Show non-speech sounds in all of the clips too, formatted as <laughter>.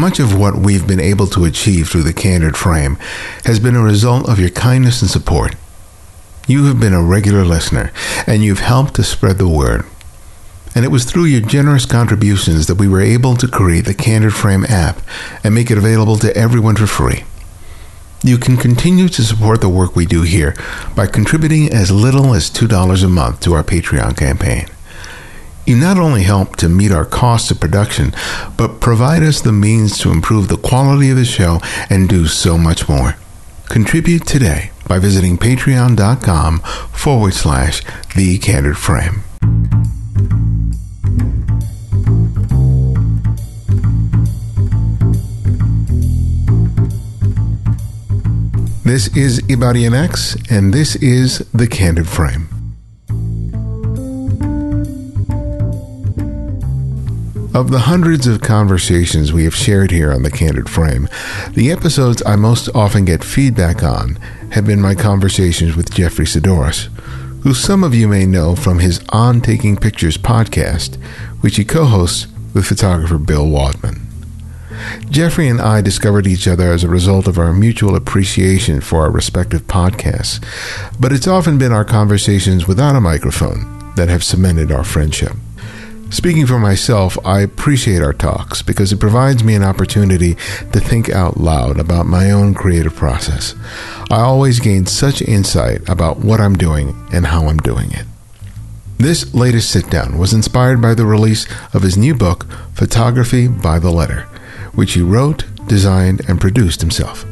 Much of what we've been able to achieve through the Candid Frame has been a result of your kindness and support. You have been a regular listener, and you've helped to spread the word. And it was through your generous contributions that we were able to create the Candid Frame app and make it available to everyone for free. You can continue to support the work we do here by contributing as little as $2 a month to our Patreon campaign. You not only help to meet our costs of production, but provide us the means to improve the quality of the show and do so much more. Contribute today by visiting patreon.com forward slash the candid frame. This is Ibarionex, and this is The Candid Frame. Of the hundreds of conversations we have shared here on The Candid Frame, the episodes I most often get feedback on have been my conversations with Jeffery Saddoris, who some of you may know from his On Taking Pictures podcast, which he co hosts with photographer Bill Wadman. Jeffrey and I discovered each other as a result of our mutual appreciation for our respective podcasts, but it's often been our conversations without a microphone that have cemented our friendship. Speaking for myself, I appreciate our talks because it provides me an opportunity to think out loud about my own creative process. I always gain such insight about what I'm doing and how I'm doing it. This latest sit down was inspired by the release of his new book, Photography by the Letter, which he wrote, designed, and produced himself.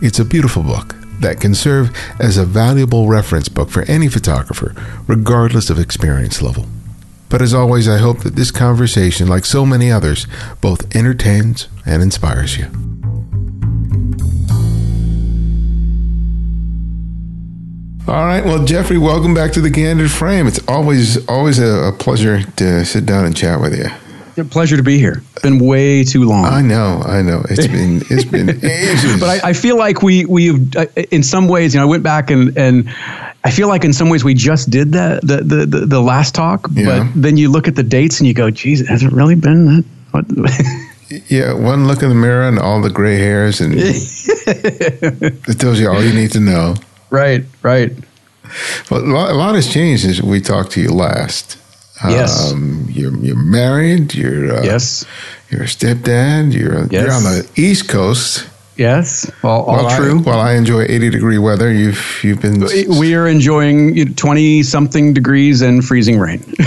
It's a beautiful book that can serve as a valuable reference book for any photographer, regardless of experience level. But as always, I hope that this conversation, like so many others, both entertains and inspires you. All right, well, Jeffery, welcome back to the Candid Frame. It's always always a, a pleasure to sit down and chat with you. A pleasure to be here. Been way too long. I know, I know. It's been it's been <laughs> ages. but I, I feel like we we have uh, in some ways, you know, I went back and and I feel like in some ways we just did that the the the, the last talk, yeah. but then you look at the dates and you go, "Geez, has it really been that?" What? <laughs> yeah, one look in the mirror and all the gray hairs, and <laughs> it tells you all you need to know. Right, right. Well, a lot, a lot has changed since we talked to you last. Yes. Um, you're you're married. You're uh, yes. You're a stepdad. You're yes. you're on the East Coast. Yes, all, all while true. I, while I enjoy 80 degree weather, you've you've been. We are enjoying 20 something degrees and freezing rain. <laughs>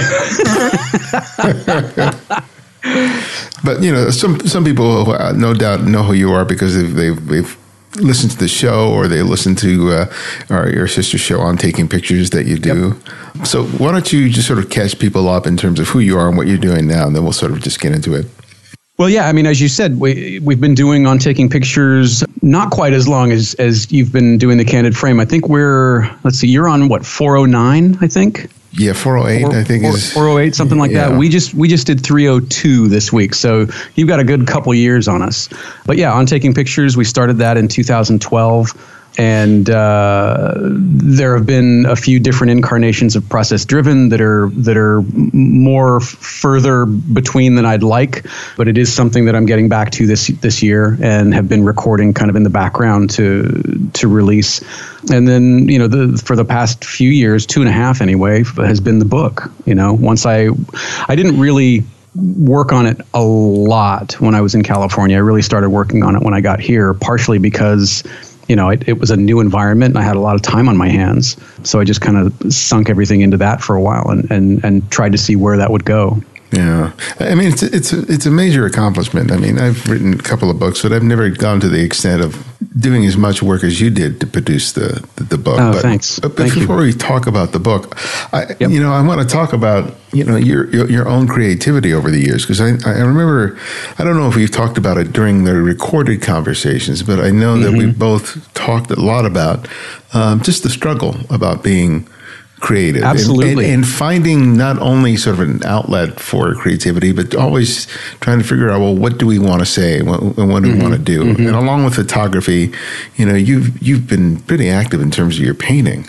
but you know, some some people uh, no doubt know who you are because they've they've, they've listened to the show or they listen to uh, our, your sister show on taking pictures that you do. Yep. So why don't you just sort of catch people up in terms of who you are and what you're doing now, and then we'll sort of just get into it. Well, yeah, I mean, as you said, we we've been doing on taking pictures not quite as long as as you've been doing the candid frame. I think we're let's see, you're on what 409, I think. Yeah, 408 I think four, is 408 something like yeah. that. We just we just did 302 this week. So you've got a good couple years on us. But yeah, on taking pictures, we started that in 2012 and uh, there have been a few different incarnations of process driven that are that are more further between than I'd like, but it is something that I'm getting back to this this year and have been recording kind of in the background to to release. And then you know the, for the past few years, two and a half anyway, has been the book. You know, once I I didn't really work on it a lot when I was in California. I really started working on it when I got here, partially because you know, it, it was a new environment and I had a lot of time on my hands. So I just kind of sunk everything into that for a while and, and, and tried to see where that would go. Yeah, I mean it's it's a, it's a major accomplishment. I mean I've written a couple of books, but I've never gone to the extent of doing as much work as you did to produce the the, the book. Oh, but, thanks. But Thank before you. we talk about the book, I yep. you know I want to talk about you know your your, your own creativity over the years because I I remember I don't know if we've talked about it during the recorded conversations, but I know that mm-hmm. we both talked a lot about um, just the struggle about being creative. Absolutely. And, and, and, finding not only sort of an outlet for creativity, but always trying to figure out, well, what do we want to say and what, what do mm-hmm. we want to do? Mm-hmm. And along with photography, you know, you've, you've been pretty active in terms of your painting.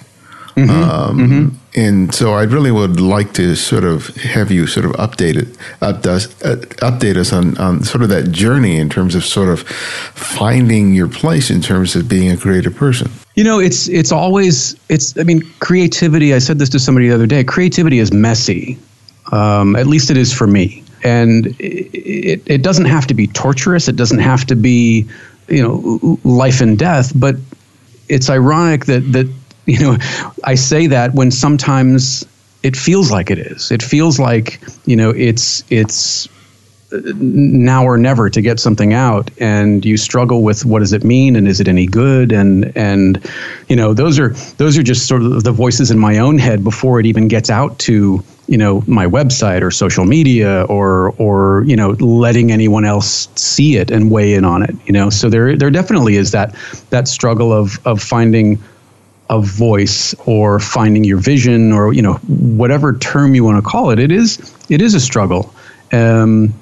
Mm-hmm. Um, mm-hmm. and so I really would like to sort of have you sort of update it, update, uh, update us on, on sort of that journey in terms of sort of finding your place in terms of being a creative person. You know, it's it's always it's. I mean, creativity. I said this to somebody the other day. Creativity is messy. Um, at least it is for me, and it, it, doesn't have to be torturous. It doesn't have to be, you know, life and death. But it's ironic that that you know, I say that when sometimes it feels like it is. It feels like you know it's it's now or never to get something out and you struggle with what does it mean and is it any good? And and you know those are those are just sort of the voices in my own head before it even gets out to you know my website or social media or or you know letting anyone else see it and weigh in on it you know? So there there definitely is that that struggle of of finding a voice or finding your vision or you know whatever term you want to call it. It is it is a struggle. Um,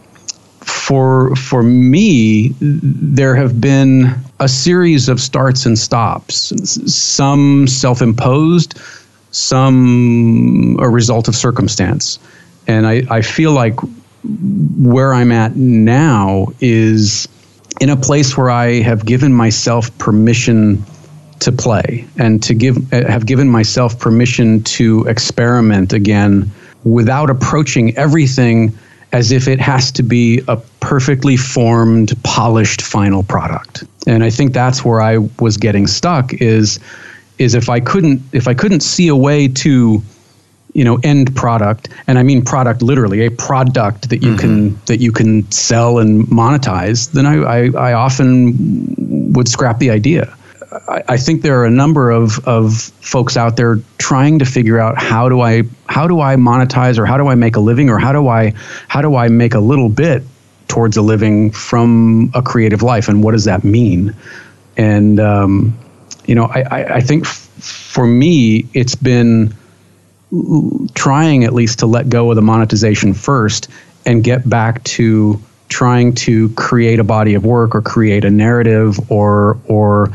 for for me there have been a series of starts and stops. Some self-imposed some a result of circumstance. And I, I feel like where I'm at now is in a place where I have given myself permission to play and to give have given myself permission to experiment again without approaching everything as if it has to be a perfectly formed polished final product and i think that's where i was getting stuck is is if i couldn't if i couldn't see a way to you know end product and i mean product literally a product that you mm-hmm. can that you can sell and monetize then I, I i often would scrap the idea I, think there are a number of, of folks out there trying to figure out how do I how do I monetize or how do I make a living or how do I how do I make a little bit towards a living from a creative life and what does that mean? And um, you know, I, I, I think f- for me it's been trying at least to let go of the monetization first and get back to trying to create a body of work or create a narrative or or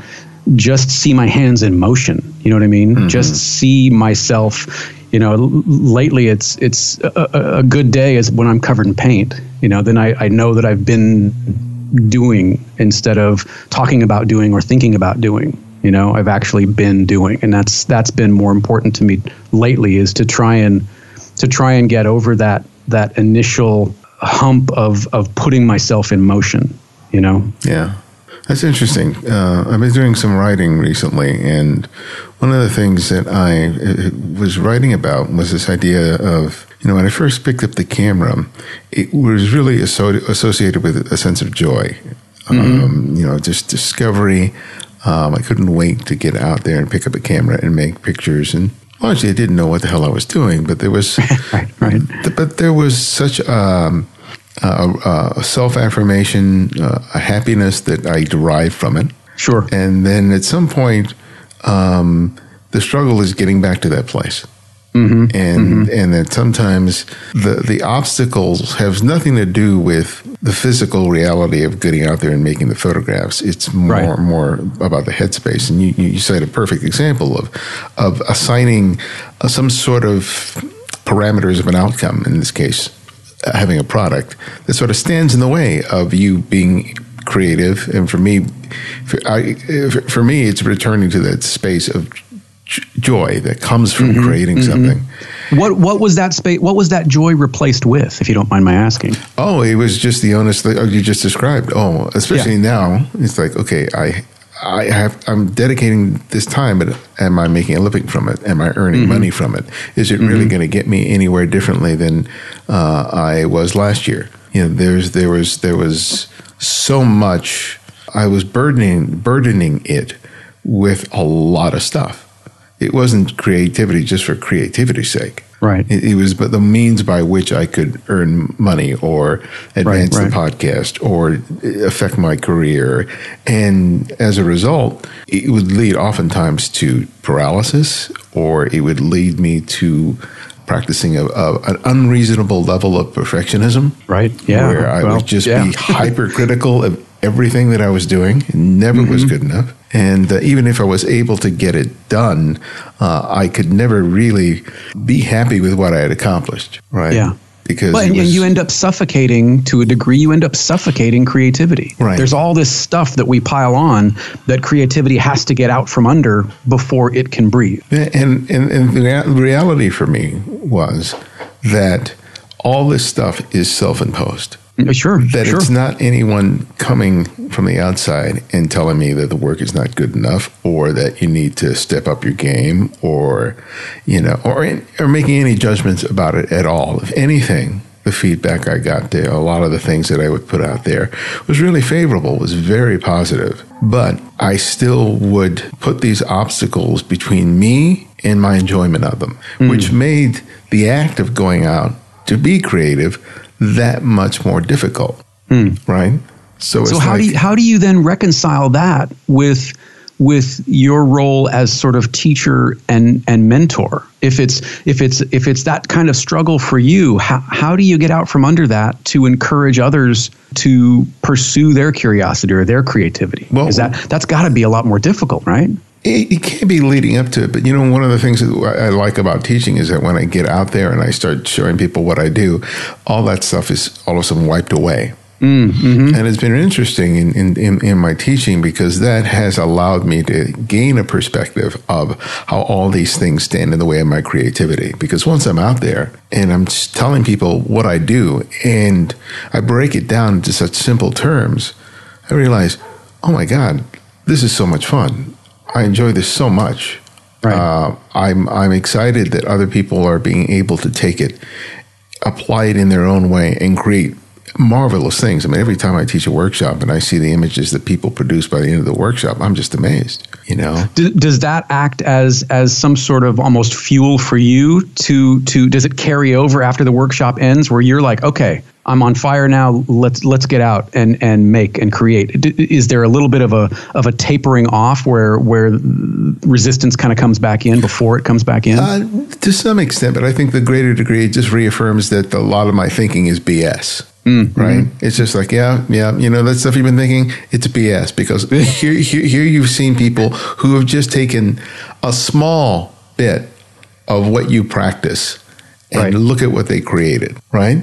just see my hands in motion. You know what I mean? Mm-hmm. Just see myself. You know, lately it's it's a, a, good day is when I'm covered in paint. You know, then I, I know that I've been doing instead of talking about doing or thinking about doing. You know, I've actually been doing, and that's that's been more important to me lately is to try and to try and get over that that initial hump of of putting myself in motion. You know? Yeah. That's interesting. Uh, I've been doing some writing recently, and one of the things that I uh, was writing about was this idea of, you know, when I first picked up the camera, it was really associated with a sense of joy. Mm-hmm. Um, you know, just discovery. Um, I couldn't wait to get out there and pick up a camera and make pictures. And honestly, I didn't know what the hell I was doing, but there was, <laughs> right, right. but there was such um, uh, a self affirmation, uh, a happiness that I derive from it. Sure. And then at some point, um, the struggle is getting back to that place. Mm-hmm. And mm-hmm. and that sometimes the the obstacles have nothing to do with the physical reality of getting out there and making the photographs. It's more right. more about the headspace. And you you cite a perfect example of of assigning uh, some sort of parameters of an outcome in this case having a product that sort of stands in the way of you being creative. And for me, for, I, for me, it's returning to that space of joy that comes from mm-hmm, creating mm-hmm. something. What what was that space? What was that joy replaced with? If you don't mind my asking. Oh, it was just the onus that you just described. Oh, especially yeah. now, it's like okay, I I have I'm dedicating this time, but am I making a living from it? Am I earning mm-hmm. money from it? Is it mm-hmm. really going to get me anywhere differently than uh, I was last year? You know, there's there was there was so much I was burdening burdening it with a lot of stuff. It wasn't creativity just for creativity's sake. Right. It, it, was but the means by which I could earn money or advance right, right. the podcast or eh, affect my career. And as a result, it would lead oftentimes to paralysis or it would lead me to practicing a, a, an unreasonable level of perfectionism. Right. Yeah. Where I well, would just yeah. be <laughs> hypercritical of everything that I was doing. It never was good enough. And uh, even if I was able to get it done, uh, I could never really be happy with what I had accomplished. Right. Yeah. Because Well, and was- you end up suffocating to a degree. You end up suffocating creativity. Right. There's all this stuff that we pile on that creativity has to get out from under before it can breathe. And, and, and the reality for me was that all this stuff is self imposed. Sure. That sure. it's not anyone coming from the outside and telling me that the work is not good enough or that you need to step up your game or, you know, or, or making any judgments about it at all. If anything, the feedback I got there, a lot of the things that I would put out there was really favorable, was very positive. But I still would put these obstacles between me and my enjoyment of them, hmm. which made the act of going out to be creative that much more difficult. Hmm. Right? So, it's So how like, do you, how do you then reconcile that with with your role as sort of teacher and and mentor? If it's if it's if it's that kind of struggle for you, how how do you get out from under that to encourage others to pursue their curiosity or their creativity? Well- Is that that's got to be a lot more difficult, right? It, it can be leading up to it, but you know, one of the things that I like about teaching is that when I get out there and I start showing people what I do, all that stuff is all of a sudden wiped away. Mm, mm-hmm. And it's been interesting in, in, in, in my teaching because that has allowed me to gain a perspective of how all these things stand in the way of my creativity. Because once I'm out there and I'm telling people what I do and I break it down into such simple terms, I realize, oh my God, this is so much fun. I enjoy this so much. Right. Uh, I'm I'm excited that other people are being able to take it, apply it in their own way, and create marvelous things. I mean, every time I teach a workshop and I see the images that people produce by the end of the workshop, I'm just amazed. You know, D- does that act as as some sort of almost fuel for you to to does it carry over after the workshop ends where you're like okay I'm on fire now let's let's get out and and make and create D- is there a little bit of a of a tapering off where where resistance kind of comes back in before it comes back in uh, to some extent, but I think the greater degree just reaffirms that a lot of my thinking is BS. Right? It's just like, yeah, yeah, you know, that stuff you've been thinking, it's BS because <laughs> here, here, here you've seen people who have just taken a small bit of what you practice and Right. look at what they created, right?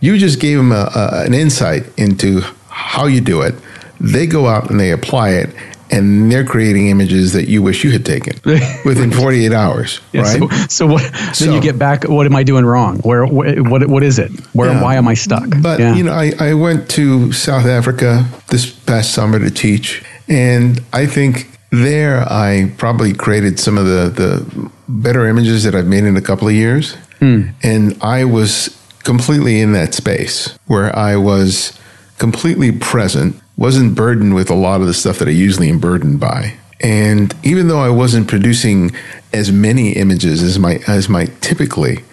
You just gave them a, a, an insight into how you do it. They go out and they apply it, and they're creating images that you wish you had taken <laughs> within 48 hours, <laughs> Yeah, right? so, so what then So- you get back what am I doing wrong where wh- what what is it where Yeah. why am I stuck But Yeah. you know, I, I went to South Africa this past summer to teach, and I think there I probably created some of the, the better images that I've made in a couple of years. Hmm. And I was completely in that space where I was completely present, wasn't burdened with a lot of the stuff that I usually am burdened by. And even though I wasn't producing as many images as my as my typically,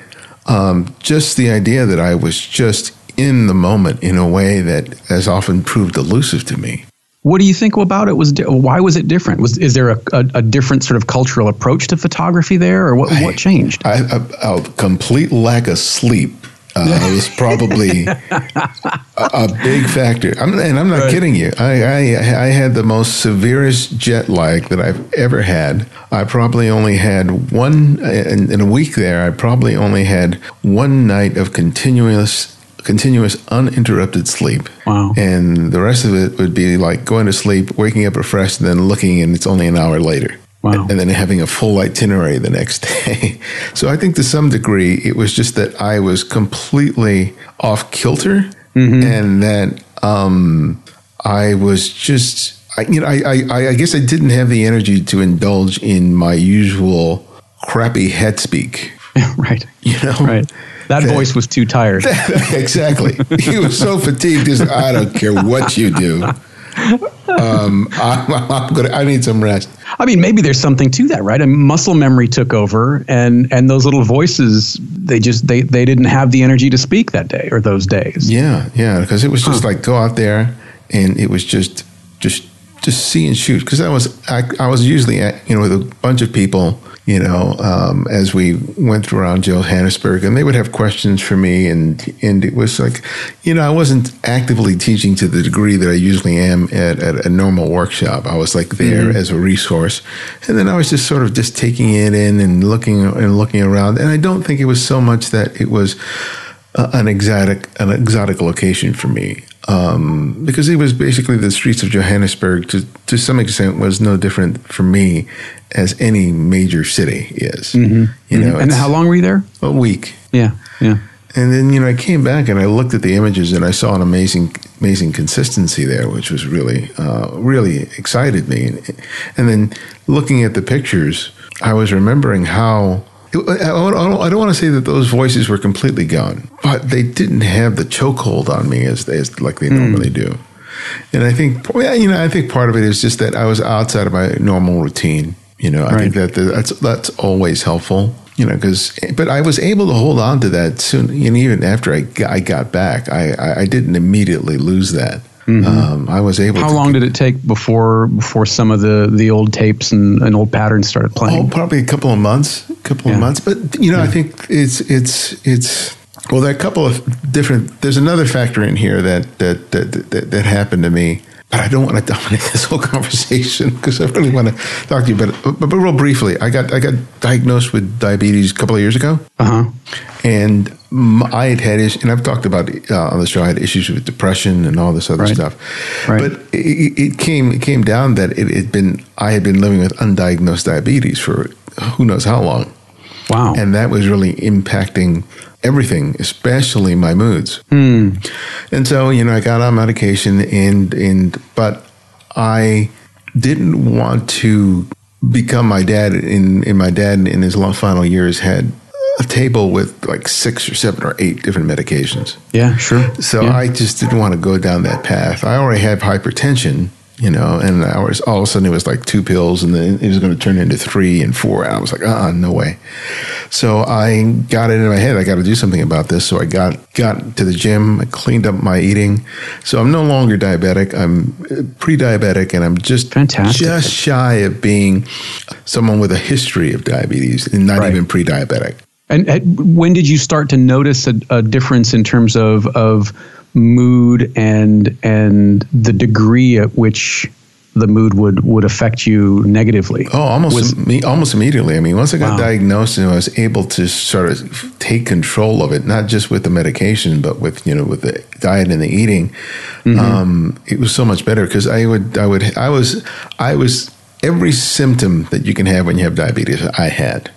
um, just the idea that I was just in the moment in a way that has often proved elusive to me. What do you think about it? Was why was it different? Was is there a, a, a different sort of cultural approach to photography there, or what, what changed? I, a, a complete lack of sleep uh, it was probably a, a big factor. I'm, and I'm not Right. kidding you. I, I I had the most severest jet lag that I've ever had. I probably only had one in, in a week there. I probably only had one night of continuous continuous uninterrupted sleep. Wow. And the rest of it would be like going to sleep, waking up refreshed, and then looking, and it's only an hour later. Wow. And then having a full itinerary the next <laughs> day. so I think to some degree, it was just that I was completely off kilter and that um, I was just, I, you know, I, I, I guess I didn't have the energy to indulge in my usual crappy head speak. <laughs> right, You know? right. That That- voice was too tired. <laughs> exactly. He was so fatigued. Just I don't care what you do. Um, <laughs> I, I'm gonna. I need some rest. I mean, maybe there's something to that, right? I mean, muscle memory took over, and and those little voices, they just they they didn't have the energy to speak that day or those days. Yeah, yeah. Because it was just like go out there, and it was just, just, just see and shoot because I was I, I was usually at, you know with a bunch of people you know, um, as we went around Johannesburg, and they would have questions for me, and and it was like, you know, I wasn't actively teaching to the degree that I usually am at, at a normal workshop. I was like there mm-hmm. as a resource, and then I was just sort of just taking it in and looking and looking around, and I don't think it was so much that it was uh, an exotic an exotic location for me um, because it was basically the streets of Johannesburg to to some extent was no different for me as any major city is. Mm-hmm. You know, mm-hmm. and how long were you there? A week. Yeah, yeah. And then you know I came back and I looked at the images and I saw an amazing amazing consistency there, which was really uh, really excited me. And then looking at the pictures, I was remembering how I don't want to say that those voices were completely gone, but they didn't have the chokehold on me as, as like they mm. normally do. And I think, you know, I think part of it is just that I was outside of my normal routine. You know, I right. think that that's that's always helpful. You know, because but I was able to hold on to that soon, and even after I got, I got back, I I didn't immediately lose that. Mm-hmm. Um, I was able. How long did it take before before some of the the old tapes and, and old patterns started playing? Oh, probably a couple of months. Couple yeah. of months, but you know, yeah. I think it's it's it's well, there are a couple of different. There's another factor in here that that that that, that happened to me but I don't want to dominate <laughs> this whole conversation because I really want to talk to you. But, but, but real briefly, I got I got diagnosed with diabetes a couple of years ago, uh-huh. and I had had issues, and I've talked about uh, on the show. I had issues with depression and all this other right. stuff. Right. But it, it, came it came down that it had been I had been living with undiagnosed diabetes for who knows how long. Wow. And that was really impacting everything, especially my moods. Mm. And so, you know, I got on medication and and but I didn't want to become my dad in in my dad in his long final years had a table with like six or seven or eight different medications. Yeah, sure. So yeah. I just didn't want to go down that path. I already have hypertension you know, and I was all of a sudden it was like two pills, and then it was going to turn into three and four. And I was like, uh, uh no way. So I got it in my head. I got to do something about this. So I got got to the gym. I cleaned up my eating. So I'm no longer diabetic. I'm pre-diabetic, and I'm just Fantastic. just shy of being someone with a history of diabetes, and not right. even pre-diabetic. And, and when did you start to notice a, a difference in terms of of mood and and the degree at which the mood would would affect you negatively. Oh, almost was, almost immediately. I mean, once I got wow. diagnosed and I was able to sort of take control of it, not just with the medication, but with you know with the diet and the eating, mm-hmm. um, it was so much better because I would I would I was I was every symptom that you can have when you have diabetes I had.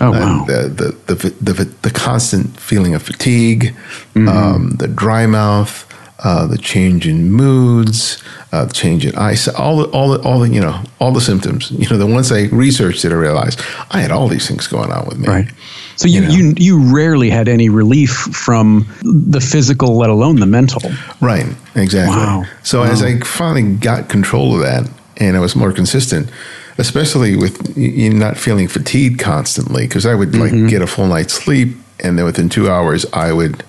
Oh wow! The, the, the the the constant feeling of fatigue, mm-hmm. um, the dry mouth, uh, the change in moods, uh, the change in eyesight, all the all the all the you know all the symptoms. You know, the once I researched it, I realized I had all these things going on with me. Right. So you, you, know? you, you rarely had any relief from the physical, let alone the mental. Right. Exactly. Wow. So wow. as I finally got control of that, and I was more consistent, especially with you not feeling fatigued constantly because I would mm-hmm. like get a full night's sleep and then within two hours I would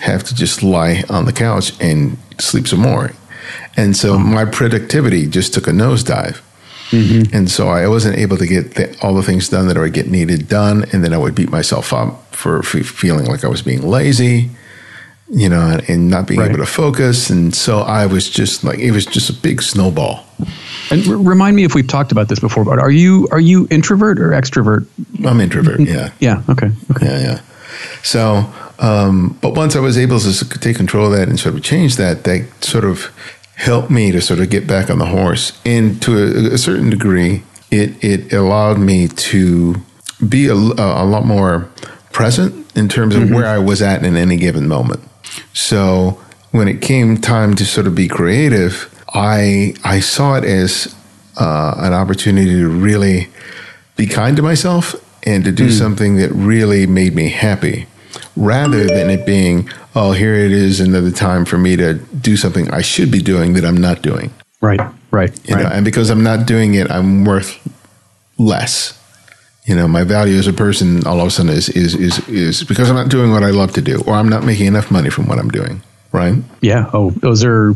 have to just lie on the couch and sleep some more. And so oh. my productivity just took a nosedive. Mm-hmm. And so I wasn't able to get the, all the things done that I would get needed done. And then I would beat myself up for f- feeling like I was being lazy, you know, and, not being right. able to focus. And so I was just like, it was just a big snowball. And r- remind me if we've talked about this before, but are you are you introvert or extrovert? I'm introvert. Yeah. Yeah. Okay. Okay. Yeah. Yeah. So, um, but once I was able to take control of that and sort of change that, that sort of helped me to sort of get back on the horse. And to a, a certain degree, it it allowed me to be a, a lot more present in terms of mm-hmm. where I was at in any given moment. So when it came time to sort of be creative, I I saw it as uh, an opportunity to really be kind to myself and to do mm. something that really made me happy, rather than it being oh here it is another time for me to do something I should be doing that I'm not doing. Right, right, you right. Know, and because I'm not doing it, I'm worth less. You know, my value as a person all of a sudden is is is is because I'm not doing what I love to do, or I'm not making enough money from what I'm doing. right? Yeah. Oh, those are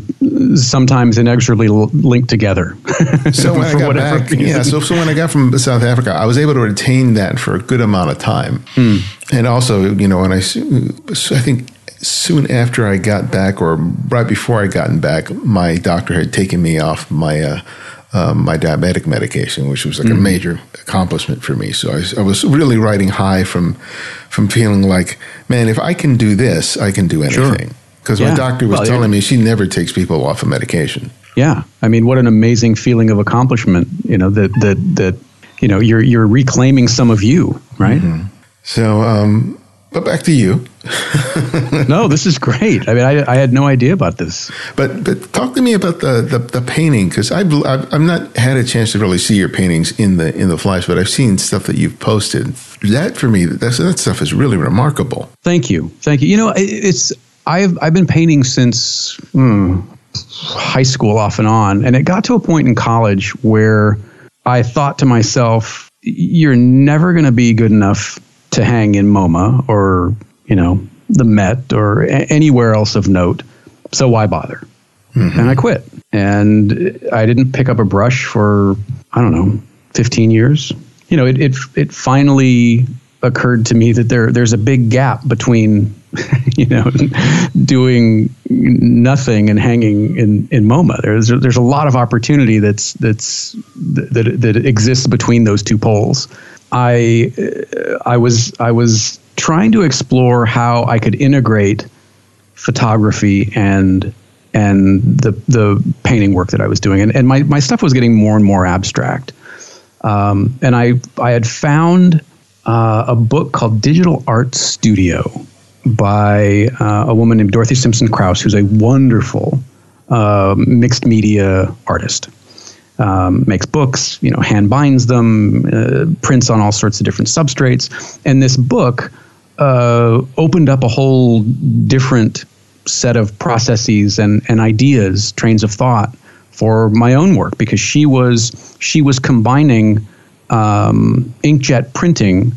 sometimes inexorably linked together. <laughs> so when I <laughs> got back, reason. yeah. So, so when I got from South Africa, I was able to retain that for a good amount of time, mm. and also, you know, when I, I think soon after I got back, or right before I gotten back, my doctor had taken me off my. Uh, um, my diabetic medication, which was like mm. a major accomplishment for me. So I, I, was really riding high from from feeling like, man, if I can do this, I can do anything. Sure because yeah. my doctor was well, telling yeah. me she never takes people off of medication. Yeah, I mean, what an amazing feeling of accomplishment. You know that that that you know you're you're reclaiming some of you, right? Mm-hmm. So, um, but back to you. no, this is great. I mean, I, I had no idea about this. But but talk to me about the the, the painting because I've, I've I've not had a chance to really see your paintings in the in the flesh, but I've seen stuff that you've posted. That for me, that that stuff is really remarkable. Thank you, thank you. You know, it's I've I've been painting since hmm, high school off and on, and it got to a point in college where I thought to myself, "You're never going to be good enough to hang in MoMA or you know the Met or a- anywhere else of note, so why bother?" Mm-hmm. And I quit, and I didn't pick up a brush for I don't know 15 years. You know, it it, it finally occurred to me that there there's a big gap between <laughs> you know doing nothing and hanging in in MoMA. There's there's a lot of opportunity that's that's that that exists between those two poles. I I was I was trying to explore how I could integrate photography and and the the painting work that I was doing, and and my my stuff was getting more and more abstract. Um, and I I had found uh, a book called Digital Art Studio by uh, a woman named Dorothy Simpson Krause, who's a wonderful uh, mixed media artist. Um, makes books, you know, hand binds them, uh, prints on all sorts of different substrates. And this book uh, opened up a whole different set of processes and, and ideas, trains of thought for my own work because she was she was combining um, inkjet printing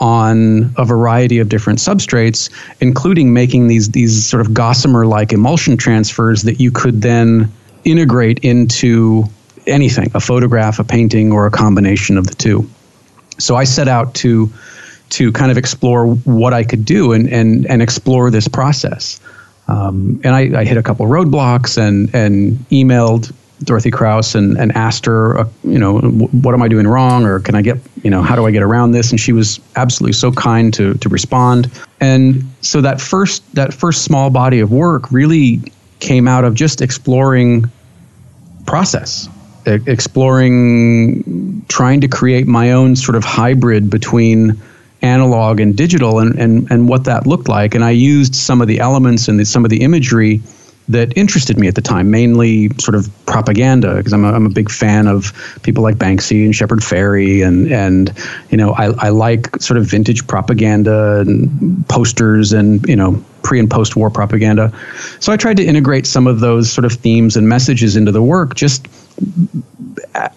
on a variety of different substrates, including making these these sort of gossamer like emulsion transfers that you could then integrate into anything, a photograph, a painting, or a combination of the two. So I set out to to kind of explore what I could do and and and explore this process. Um, and I, I, hit a couple roadblocks and and emailed Dorothy Krause and, and asked her, uh, you know, what am I doing wrong, or can I get, you know, how do I get around this? And she was absolutely so kind to to respond. And so that first that first small body of work really came out of just exploring process, exploring, trying to create my own sort of hybrid between analog and digital, and and and what that looked like. And I used some of the elements and the, some of the imagery that interested me at the time, mainly sort of propaganda, because I'm a, I'm a big fan of people like Banksy and Shepard Fairey, and and you know I, I like sort of vintage propaganda and posters and you know pre and post war propaganda. So I tried to integrate some of those sort of themes and messages into the work, just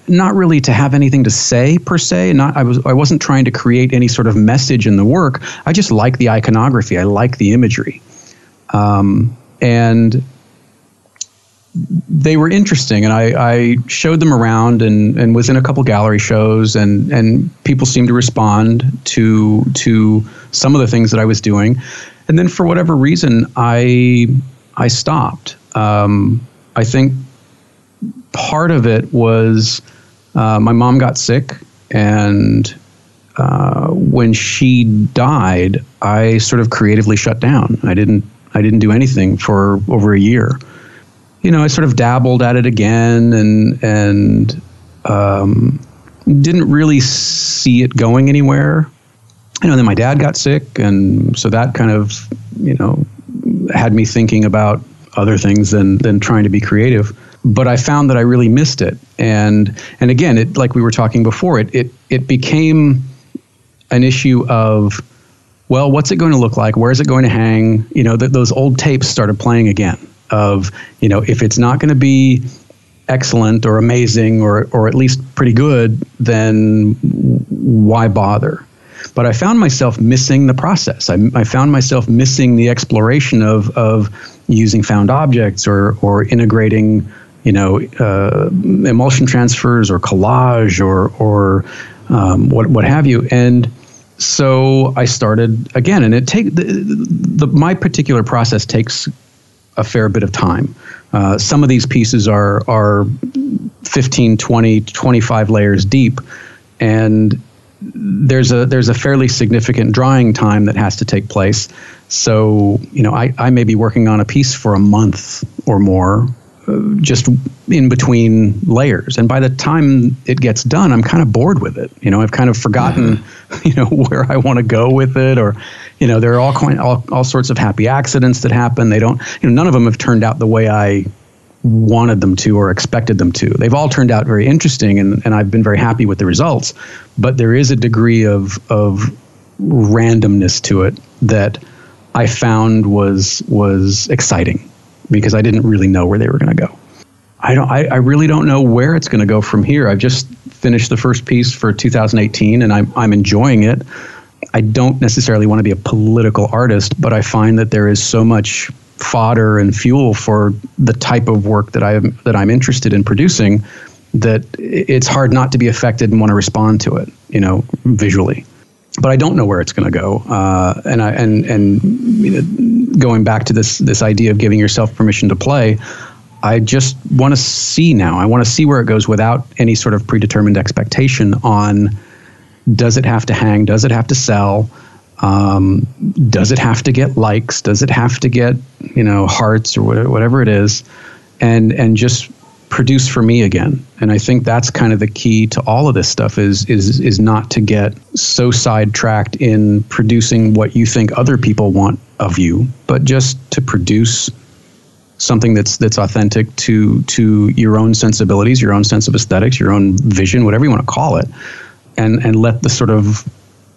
not really to have anything to say per se. Not I was I wasn't trying to create any sort of message in the work. I just like the iconography. I like the imagery. Um, and they were interesting, and I, I, showed them around and, and was in a couple gallery shows, and, and people seemed to respond to to some of the things that I was doing, and then for whatever reason, I I stopped. Um, I think part of it was uh, my mom got sick, and uh, when she died, I sort of creatively shut down. I didn't I didn't do anything for over a year you know, I sort of dabbled at it again and and um, didn't really see it going anywhere. You know, then my dad got sick, and so that kind of you know had me thinking about other things than than trying to be creative. But I found that I really missed it, and and again, it like we were talking before, it it it became an issue of well, what's it going to look like? Where is it going to hang? You know, th- those old tapes started playing again of you know if it's not going to be excellent or amazing or or at least pretty good, then why bother? But I found myself missing the process. I, I found myself missing the exploration of of using found objects or or integrating you know uh, emulsion transfers or collage or or um, what what have you and so I started again and it take the, the, my particular process takes a fair bit of time uh, some of these pieces are are 15 20 25 layers deep and there's a there's a fairly significant drying time that has to take place. So you know, I, I may be working on a piece for a month or more, just in between layers, and by the time it gets done, I'm kind of bored with it. You know, I've kind of forgotten, mm-hmm. <laughs> you know, where I want to go with it, or you know, there are all, all all sorts of happy accidents that happen. They don't, you know, none of them have turned out the way I wanted them to or expected them to. They've all turned out very interesting, and, and I've been very happy with the results. But there is a degree of of randomness to it that I found was was exciting because I didn't really know where they were going to go. I don't. I, I really don't know where it's going to go from here. I've just finished the first piece for 2018, and I'm I'm enjoying it. I don't necessarily want to be a political artist, but I find that there is so much fodder and fuel for the type of work that I am that I'm interested in producing that it's hard not to be affected and want to respond to it, you know, visually. But I don't know where it's going to go, uh, and I and and you know, going back to this this idea of giving yourself permission to play, I just want to see now. I want to see where it goes without any sort of predetermined expectation on does it have to hang, does it have to sell, um, does it have to get likes? Does it have to get you know hearts or whatever it is? And and just produce for me again. And I think that's kind of the key to all of this stuff is is is not to get so sidetracked in producing what you think other people want of you, but just to produce something that's that's authentic to to your own sensibilities, your own sense of aesthetics, your own vision, whatever you want to call it, and and let the sort of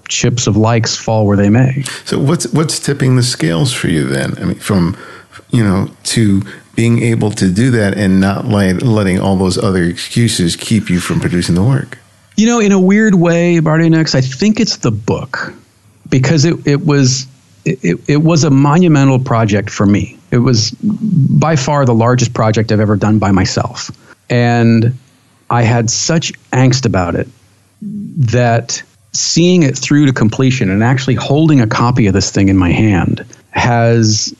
chips of likes fall where they may. So what's what's tipping the scales for you then? I mean, from you know to being able to do that and not let, letting all those other excuses keep you from producing the work. You know, in a weird way, Ibarionex, I think it's the book because it it was it, it was a monumental project for me. It was by far the largest project I've ever done by myself. And I had such angst about it that seeing it through to completion and actually holding a copy of this thing in my hand has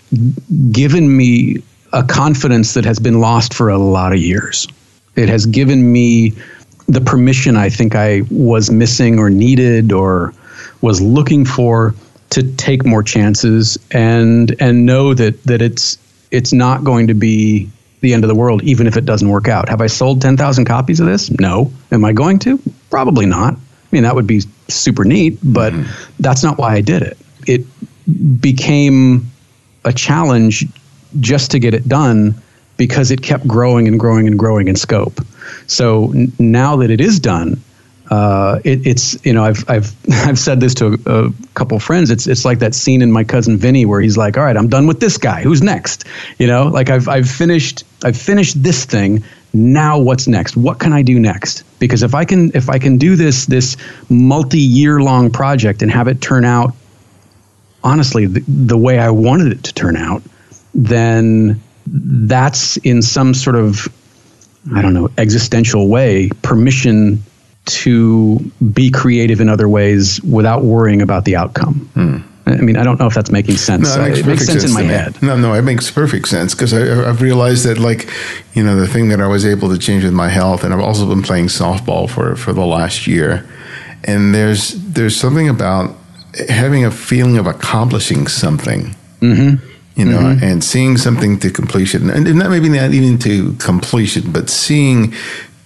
given me a confidence that has been lost for a lot of years. It has given me the permission I think I was missing or needed or was looking for to take more chances and and know that that it's it's not going to be the end of the world even if it doesn't work out. Have I sold 10,000 copies of this? No. Am I going to? Probably not I mean, that would be super neat, but mm-hmm. that's not why I did it. It became a challenge just to get it done because it kept growing and growing and growing in scope. So n- now that it is done, uh, it, it's you know I've I've <laughs> I've said this to a, a couple friends. It's it's like that scene in My Cousin Vinny where he's like, "All right, I'm done with this guy. Who's next?" You know, like I've I've finished I've finished this thing now what's next what can i do next because if i can if i can do this this multi-year long project and have it turn out honestly the, the way i wanted it to turn out then that's in some sort of i don't know existential way permission to be creative in other ways without worrying about the outcome hmm. I mean, I don't know if that's making sense. No, it makes, it makes sense, sense, in my head. No, no, it makes perfect sense because I've realized that, like, you know, the thing that I was able to change with my health, and I've also been playing softball for for the last year, and there's there's something about having a feeling of accomplishing something. Mm-hmm. You know, mm-hmm. and seeing something to completion, and not maybe not even to completion, but seeing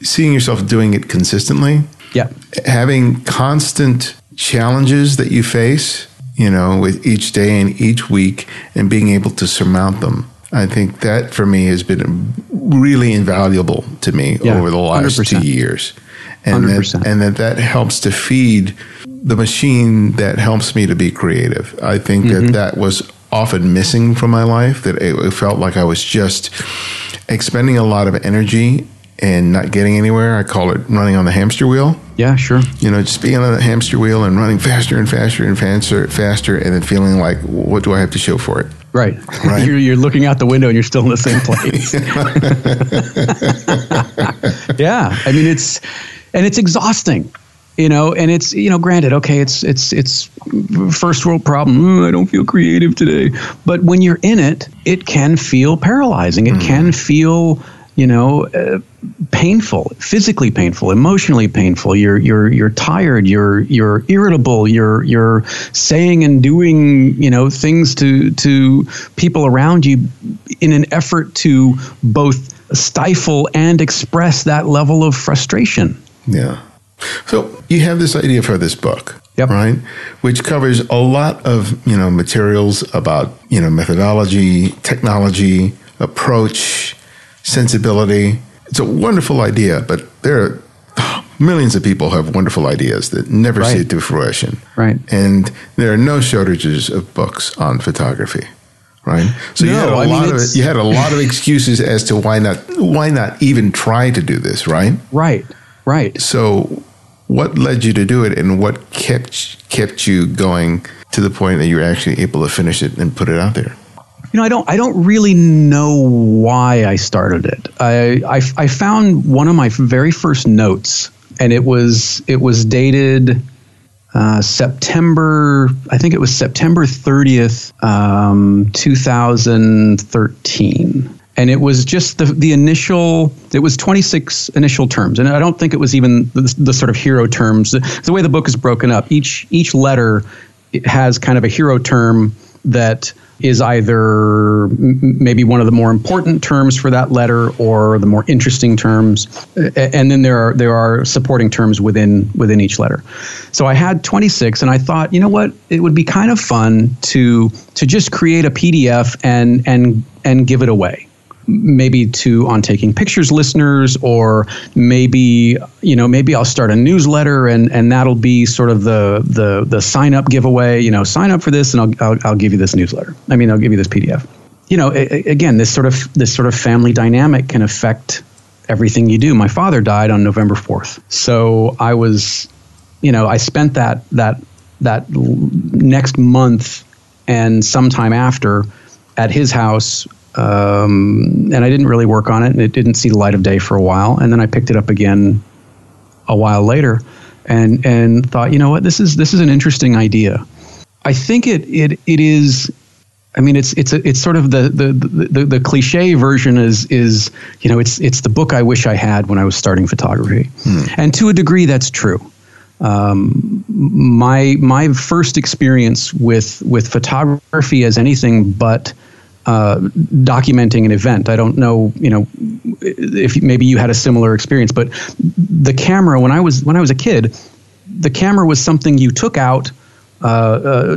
seeing yourself doing it consistently. Yeah, having constant challenges that you face you know, with each day and each week and being able to surmount them. I think that for me has been really invaluable to me yeah, over the last 100%. two years. And 100%. that, and that that helps to feed the machine that helps me to be creative. I think mm-hmm. that that was often missing from my life, that it felt like I was just expending a lot of energy and not getting anywhere. I call it running on the hamster wheel. Yeah, sure. You know, just being on the hamster wheel and running faster and faster and faster, faster, and then feeling like, what do I have to show for it? Right. right. <laughs> You're, you're looking out the window and you're still in the same place. <laughs> <laughs> yeah. I mean, it's, and it's exhausting you know and it's you know granted okay it's it's it's first world problem oh, i don't feel creative today but when you're in it it can feel paralyzing it mm. can feel you know uh, painful physically painful emotionally painful. You're you're you're tired. You're you're irritable. You're you're saying and doing you know things to to people around you in an effort to both stifle and express that level of frustration. Yeah. So you have this idea for this book, yep. right? Which covers a lot of you know materials about you know methodology, technology, approach, sensibility. It's a wonderful idea, but there are millions of people have wonderful ideas that never right. see it to fruition. Right. And there are no shortages of books on photography. Right. So no, you had a I lot mean, of you had a lot of excuses as to why not why not even try to do this, right? Right. Right. So what led you to do it and what kept kept you going to the point that you were actually able to finish it and put it out there? You know, I don't I don't really know why I started it. I I, I found one of my very first notes and it was it was dated uh, September, I think it was September 30th, um, 2013 and it was just the the initial it was 26 initial terms. And i don't think it was even the, the sort of hero terms. The, the, way the book is broken up each each letter has kind of a hero term that is either maybe one of the more important terms for that letter or the more interesting terms and then there are there are supporting terms within within each letter. So i had 26 and i thought you know what? It would be kind of fun to to just create a pdf and and and give it away maybe to on taking pictures listeners or maybe you know maybe I'll start a newsletter and and that'll be sort of the the the sign up giveaway you know sign up for this and I'll I'll, I'll give you this newsletter. I mean I'll give you this PDF you know a, again this sort of this sort of family dynamic can affect everything you do. My father died on November 4th so I was you know I spent that that that next month and sometime after at his house um, and I didn't really work on it, and it didn't see the light of day for a while. And then I picked it up again a while later, and and thought, you know what, this is this is an interesting idea. I think it it it is. I mean, it's it's a, it's sort of the, the the, the cliche version is is you know it's it's the book I wish I had when I was starting photography, hmm. and to a degree that's true. Um, my my first experience with with photography as anything but uh, documenting an event. I don't know, you know, if maybe you had a similar experience, but the camera when I was when I was a kid, the camera was something you took out, uh, uh,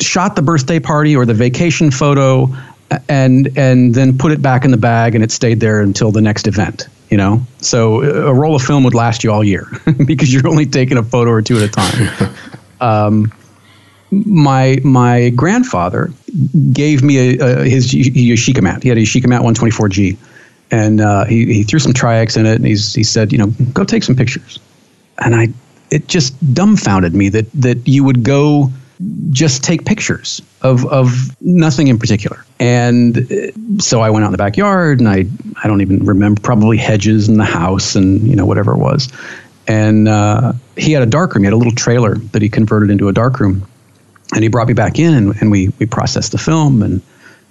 shot the birthday party or the vacation photo, and and then put it back in the bag, and it stayed there until the next event. You know, so a roll of film would last you all year <laughs> because you're only taking a photo or two at a time. <laughs> Um, my my grandfather gave me a, a, his Yashica mat. He had a Yashica mat 124G, and uh, he he threw some Tri-X in it, and he's he said, you know, go take some pictures. And I, it just dumbfounded me that that you would go just take pictures of of nothing in particular. And uh, so I went out in the backyard, and I I don't even remember probably hedges in the house, and you know whatever it was. And uh, he had a darkroom. He had a little trailer that he converted into a darkroom and he brought me back in and, and, we we processed the film and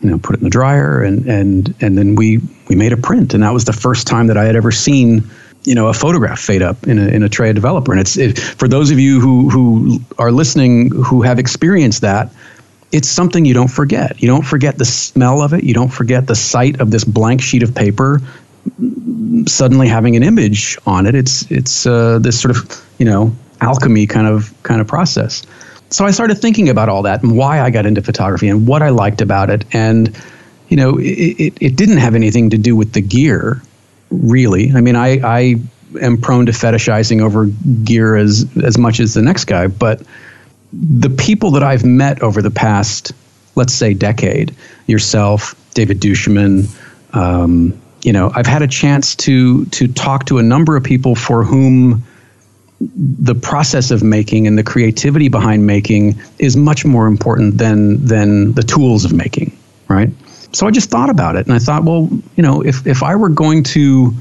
you know put it in the dryer and and and then we we made a print. And that was the first time that I had ever seen you know a photograph fade up in a in a tray of developer. And it's it, for those of you who who are listening who have experienced that it's something you don't forget. You don't forget the smell of it. You don't forget the sight of this blank sheet of paper suddenly having an image on it. It's it's uh, this sort of you know alchemy kind of kind of process so I started thinking about all that and why I got into photography and what I liked about it. And, you know, it, it, it didn't have anything to do with the gear, really. I mean, I, I am prone to fetishizing over gear as, as much as the next guy, but the people that I've met over the past, let's say, decade, yourself, David Duchemin, um, you know, I've had a chance to to talk to a number of people for whom the process of making and the creativity behind making is much more important than than the tools of making right? So I just thought about it and I thought, well, you know, if, if I were going to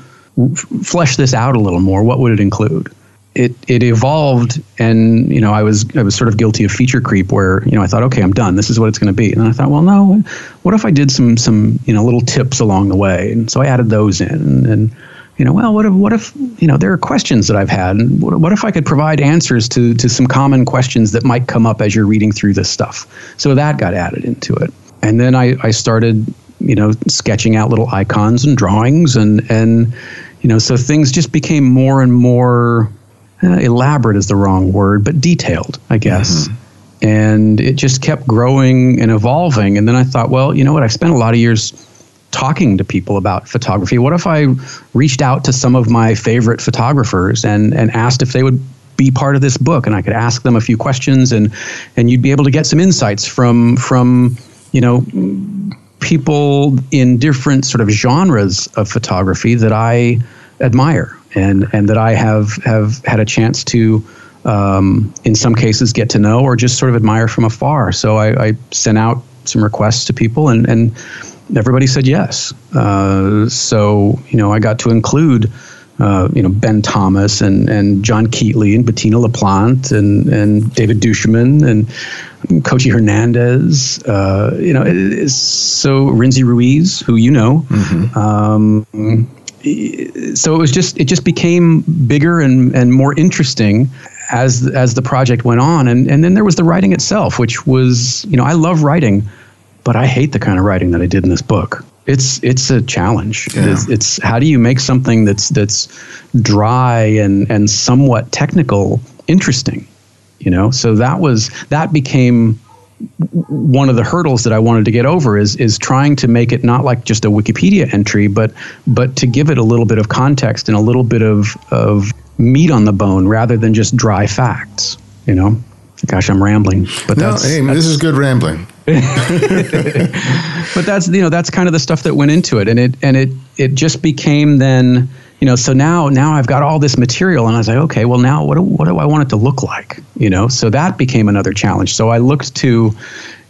flesh this out a little more, what would it include? It, it evolved and you know I was I was sort of guilty of feature creep where you know I thought okay I'm done this is what it's going to be and I thought well no what if I did some some you know little tips along the way and so I added those in and, and you know, well, what if, what if, you know, there are questions that I've had, and what, what, if I could provide answers to to some common questions that might come up as you're reading through this stuff? So that got added into it, and then I, I started, you know, sketching out little icons and drawings, and and you know, so things just became more and more uh, elaborate is the wrong word, but detailed, I guess. Mm-hmm. And it just kept growing and evolving. And then I thought, well, you know what? I've spent a lot of years talking to people about photography? What if I reached out to some of my favorite photographers and, and asked if they would be part of this book and I could ask them a few questions and and you'd be able to get some insights from from you know people in different sort of genres of photography that I admire and and that I have have had a chance to um, in some cases get to know or just sort of admire from afar. So I, I sent out some requests to people and and everybody said yes. Uh, so you know, I got to include. Uh, you know Ben Thomas and, and John Keatley and Bettina LaPlante and, and David Duchemin and Koci Hernandez. Uh, you know, so Rinzi Ruiz, who you know. Mm-hmm. Um, so it was just it just became bigger and, and more interesting as as the project went on and and then there was the writing itself which was you know I love writing but I hate the kind of writing that I did in this book. It's it's a challenge. Yeah. It's, it's how do you make something that's that's dry and and somewhat technical interesting, you know? So that was that became one of the hurdles that I wanted to get over is is trying to make it not like just a Wikipedia entry, but but to give it a little bit of context and a little bit of of meat on the bone rather than just dry facts. You know, gosh, I'm rambling, but no, that's, hey, that's, this is good rambling. <laughs> but that's you know that's kind of the stuff that went into it, and it and it it just became then you know so now now I've got all this material, and I was like, okay, well now what do, what do I want it to look like? You know, so that became another challenge. So I looked to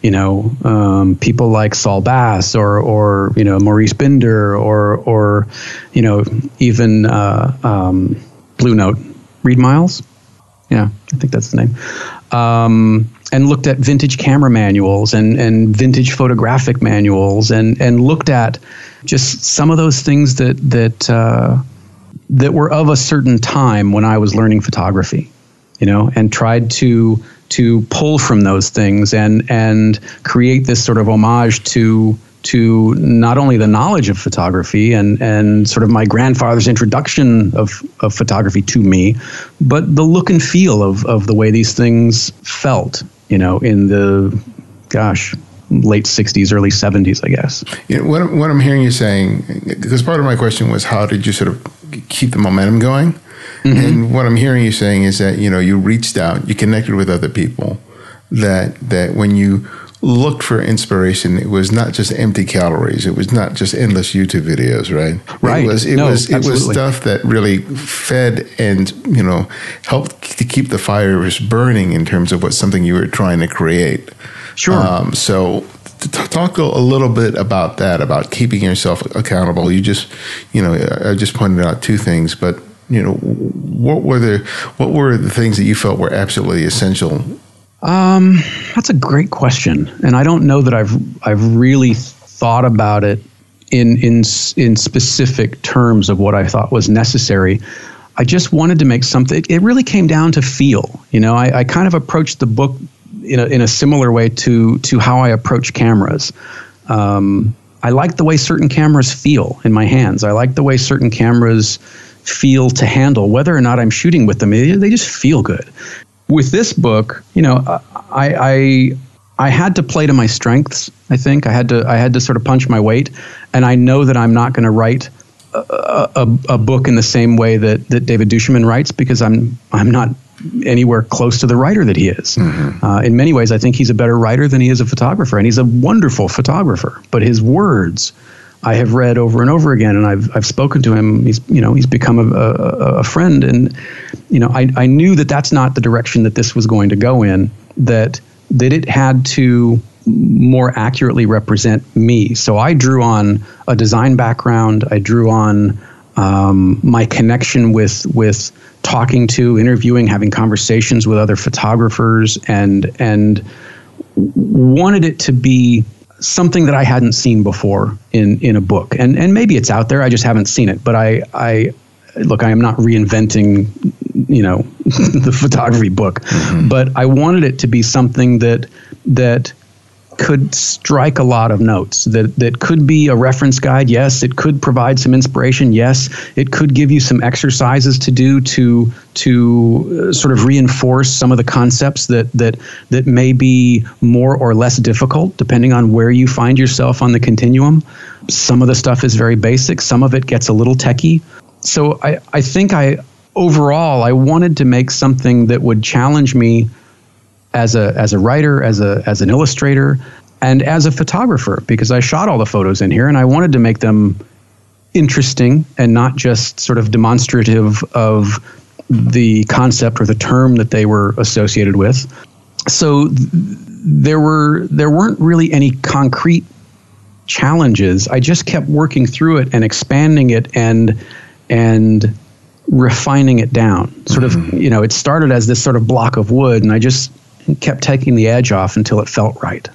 you know um, people like Saul Bass or or you know Maurice Binder or or you know even uh, um, Blue Note Reid Miles. Yeah, I think that's the name. Um, and looked at vintage camera manuals and, and vintage photographic manuals and, and looked at just some of those things that that uh, that were of a certain time when I was learning photography, you know, and tried to to pull from those things and and create this sort of homage to to not only the knowledge of photography and, and sort of my grandfather's introduction of, of photography to me, but the look and feel of, of the way these things felt, you know, in the, gosh, late 60s, early 70s, I guess. You know, what, what I'm hearing you saying, because part of my question was how did you sort of keep the momentum going? Mm-hmm. And what I'm hearing you saying is that, you know, you reached out, you connected with other people, that, that when you looked for inspiration, it was not just empty calories. It was not just endless YouTube videos, right? Right. It was it no, was it was stuff that really fed and you know helped to keep the fires burning in terms of what something you were trying to create. Sure. Um, so talk a little bit about that about keeping yourself accountable. You just you know I just pointed out two things, but you know what were the what were the things that you felt were absolutely essential um, that's a great question, and I don't know that I've I've really thought about it in in in specific terms of what I thought was necessary. I just wanted to make something. It really came down to feel. You know, I, I kind of approached the book in a in a similar way to to how I approach cameras. Um, I like the way certain cameras feel in my hands. I like the way certain cameras feel to handle, whether or not I'm shooting with them. They just feel good with this book, you know, I, I I had to play to my strengths. I think I had to I had to sort of punch my weight, and I know that I'm not going to write a, a, a, book in the same way that that David Duchemin writes because I'm I'm not anywhere close to the writer that he is. Mm-hmm. Uh, in many ways, I think he's a better writer than he is a photographer, and he's a wonderful photographer. But his words I have read over and over again, and I've I've spoken to him. He's you know he's become a, a, a, friend, and you know I, I knew that that's not the direction that this was going to go in. That that it had to more accurately represent me. So I drew on a design background. I drew on um, my connection with with talking to, interviewing, having conversations with other photographers, and and wanted it to be something that I hadn't seen before in in a book. And and maybe it's out there. I just haven't seen it. But I I look. I am not reinventing, you know, <laughs> the photography book. Mm-hmm. But I wanted it to be something that that could strike a lot of notes. That that could be a reference guide yes. It could provide some inspiration yes. It could give you some exercises to do to to uh, sort of reinforce some of the concepts that that that may be more or less difficult depending on where you find yourself on the continuum. Some of the stuff is very basic. Some of it gets a little techy so i i think i overall i wanted to make something that would challenge me as a as a writer, as a as an illustrator, and as a photographer because I shot all the photos in here and I wanted to make them interesting and not just sort of demonstrative of the concept or the term that they were associated with. So th- there were there weren't really any concrete challenges. I just kept working through it and expanding it and and refining it down. Sort mm-hmm. of, you know, it started as this sort of block of wood and I just kept taking the edge off until it felt right.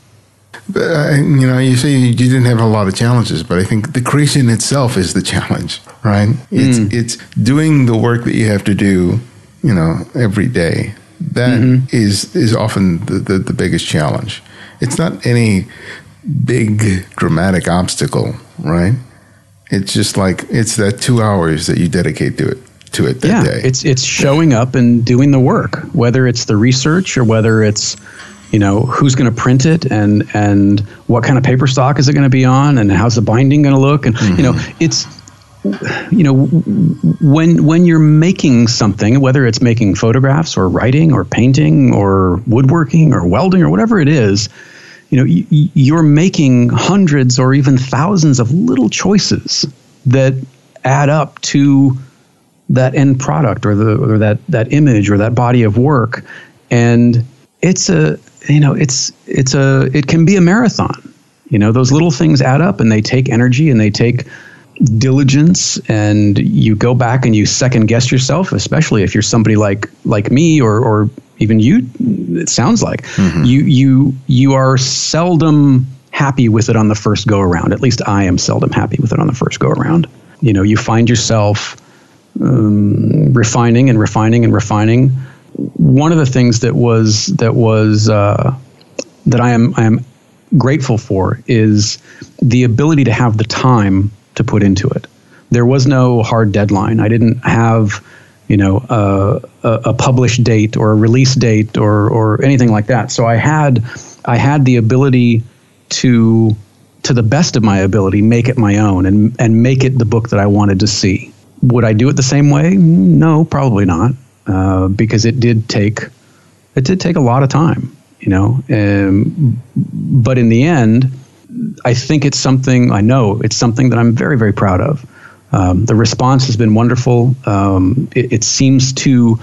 But, uh, you know, you say you didn't have a lot of challenges, but I think the creation itself is the challenge, right? It's mm. it's doing the work that you have to do, you know, every day. That mm-hmm. is is often the, the, the biggest challenge. It's not any big dramatic obstacle, right? It's just like it's that two hours that you dedicate to it to it that yeah, day. It's it's showing up and doing the work, whether it's the research or whether it's you know who's going to print it and and what kind of paper stock is it going to be on and how's the binding going to look and mm-hmm. you know mm-hmm. it's you know when when you're making something whether it's making photographs or writing or painting or woodworking or welding or whatever it is you know you're making hundreds or even thousands of little choices that add up to that end product or the or that that image or that body of work. And it's a you know it's it's a it can be a marathon. You know those little things add up and they take energy and they take diligence. And you go back and you second guess yourself especially if you're somebody like like me or or even you it sounds like. Mm-hmm. you you you are seldom happy with it on the first go around. At least i am seldom happy with it on the first go around. You know you find yourself um, refining and refining and refining. One of the things that was that was uh, that I am I am grateful for is the ability to have the time to put into it. There was no hard deadline. I didn't have you know uh, a, a published date or a release date or or anything like that. So I had I had the ability to to the best of my ability make it my own and and make it the book that I wanted to see. Would I do it the same way? No, probably not, uh, because it did take it did take a lot of time, you know. Um, but in the end, I think it's something I know it's something that I'm very very proud of. Um, the response has been wonderful. Um, it, it seems to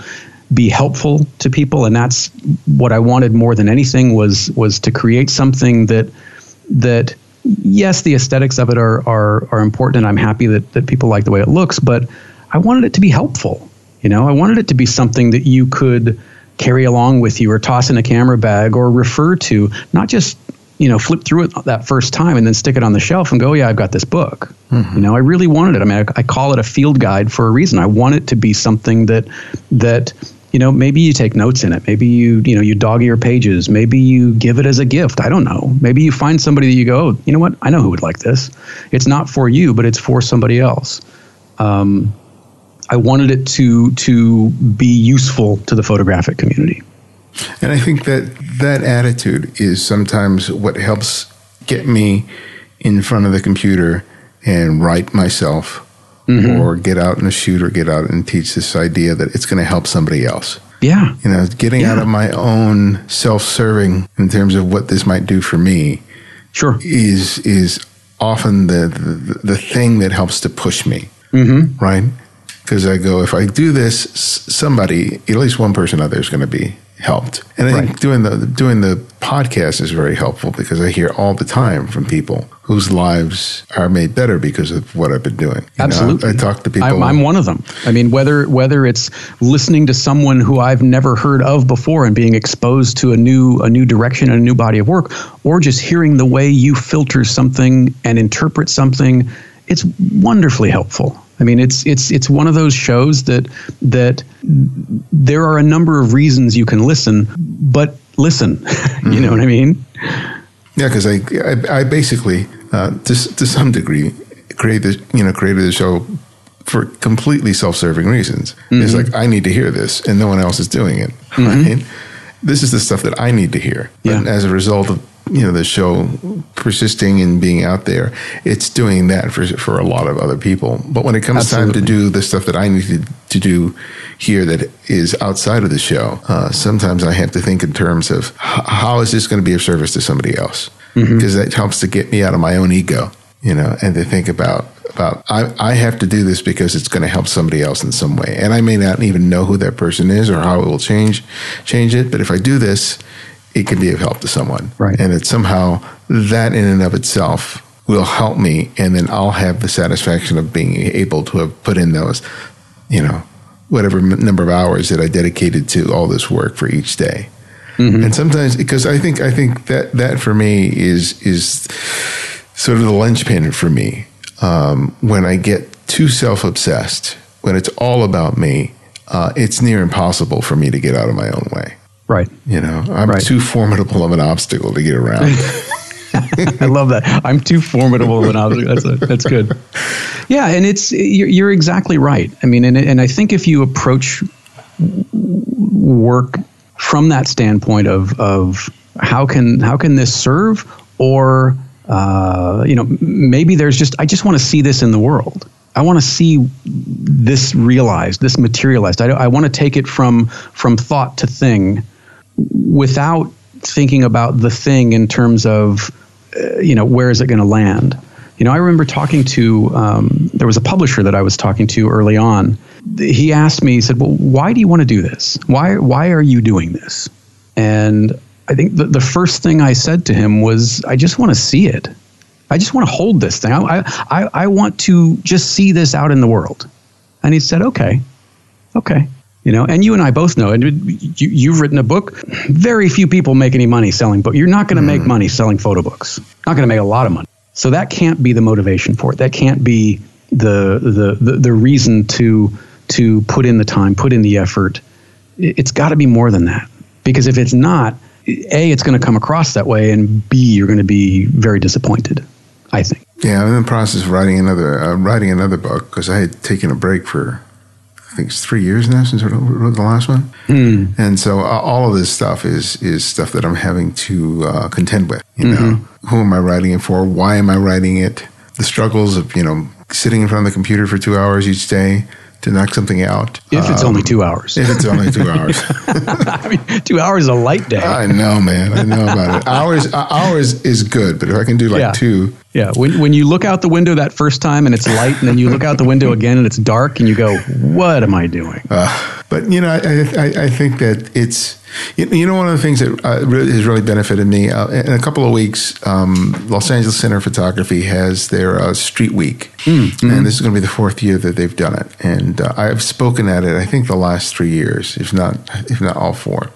be helpful to people, and that's what I wanted more than anything was was to create something that that yes, the aesthetics of it are, are, are important, and I'm happy that, that people like the way it looks, but I wanted it to be helpful. You know, I wanted it to be something that you could carry along with you or toss in a camera bag or refer to, not just you know flip through it that first time and then stick it on the shelf and go, yeah, I've got this book. Mm-hmm. You know, I really wanted it. I mean, I, I call it a field guide for a reason. I want it to be something that that you know maybe you take notes in it. Maybe you you know you dog your pages. Maybe you give it as a gift. I don't know. Maybe you find somebody that you go oh, you know what? I know who would like this. It's not for you but it's for somebody else. Um, i wanted it to to be useful to the photographic community. And i think that that attitude is sometimes what helps get me in front of the computer and write myself mm-hmm. or get out in a shoot or get out and teach this idea that it's going to help somebody else. Yeah. You know, getting yeah. out of my own self-serving in terms of what this might do for me. Sure. Is is often the the, the thing that helps to push me. Mm-hmm. Right? Because I go, if I do this, somebody, at least one person out there is going to be helped. And I think Right. doing the doing the podcast is very helpful because I hear all the time from people whose lives are made better because of what I've been doing. You know, Absolutely. I, I talk to people. I'm, I'm one of them. I mean, whether whether it's listening to someone who I've never heard of before and being exposed to a new a new direction and a new body of work, or just hearing the way you filter something and interpret something, it's wonderfully helpful. I mean, it's it's it's one of those shows that that there are a number of reasons you can listen, but listen. <laughs> you know mm-hmm. what I mean? Yeah, because I, I I basically uh, to to some degree created you know created the show for completely self-serving reasons. It's mm-hmm. like I need to hear this, and no one else is doing it. Mm-hmm. Right? This is the stuff that I need to hear. Yeah. And as a result of you know the show persisting and being out there, it's doing that for for a lot of other people. But when it comes time to do the stuff that I need to, to do here that is outside of the show, uh, sometimes I have to think in terms of how is this going to be of service to somebody else? Because that helps to get me out of my own ego, you know, and to think about about I, I have to do this because it's going to help somebody else in some way, and I may not even know who that person is or how it will change change it. But if I do this, it can be of help to someone, Right. And that somehow that in and of itself will help me, and then I'll have the satisfaction of being able to have put in those, you know, whatever m- number of hours that I dedicated to all this work for each day. And sometimes, because I think I think that that for me is is sort of the linchpin for me um, when I get too self obsessed, when it's all about me. Uh, it's near impossible for me to get out of my own way. Right. You know, I'm Right. too formidable of an obstacle to get around. <laughs> I love that. I'm too formidable of an obstacle. That's a, that's good. Yeah, and it's you're, you're exactly right. I mean, and and I think if you approach work from that standpoint of of how can how can this serve, or uh, you know, maybe there's just I just want to see this in the world. I want to see this realized, this materialized. I, I want to take it from from thought to thing without thinking about the thing in terms of uh, you know where is it going to land? You know i remember talking to um, there was a publisher that i was talking to early on. He asked me he said well why do you want to do this? Why why are you doing this? And i think the, the first thing i said to him was i just want to see it. I just want to hold this thing. I, I, I want to just see this out in the world. And he said okay. Okay you know and you and i both know and you, you've written a book. Very few people make any money selling books you're not going to make money selling photo books. Not going to make a lot of money. So that can't be the motivation for it. That can't be the the the, the reason to to put in the time put in the effort. It- it's got to be more than that. Because if it's not a it's going to come across that way and b you're going to be very disappointed i think. Yeah, I'm in the process of writing another uh, writing another book because I had taken a break for I think it's three years now since I wrote the last one, and so uh, all of this stuff is is stuff that I'm having to uh, contend with. You know, who am I writing it for? Why am I writing it? The struggles of you know sitting in front of the computer for two hours each day to knock something out. if it's Um, only two hours if it's only two hours. <laughs> i mean two hours is a light day I know, man. I know about it. <laughs> Hours uh, hours is good, but if I can do like Yeah. two, Yeah, when when you look out the window that first time and it's light, and then you look out the window again and it's dark, and you go, "What am I doing?" Uh, but you know, I, I, I think that it's you know one of the things that uh, really, has really benefited me. Uh, in a couple of weeks, um, Los Angeles Center of Photography has their uh, Street Week, and this is going to be the fourth year that they've done it. And uh, I've spoken at it. I think the last three years, if not if not all four.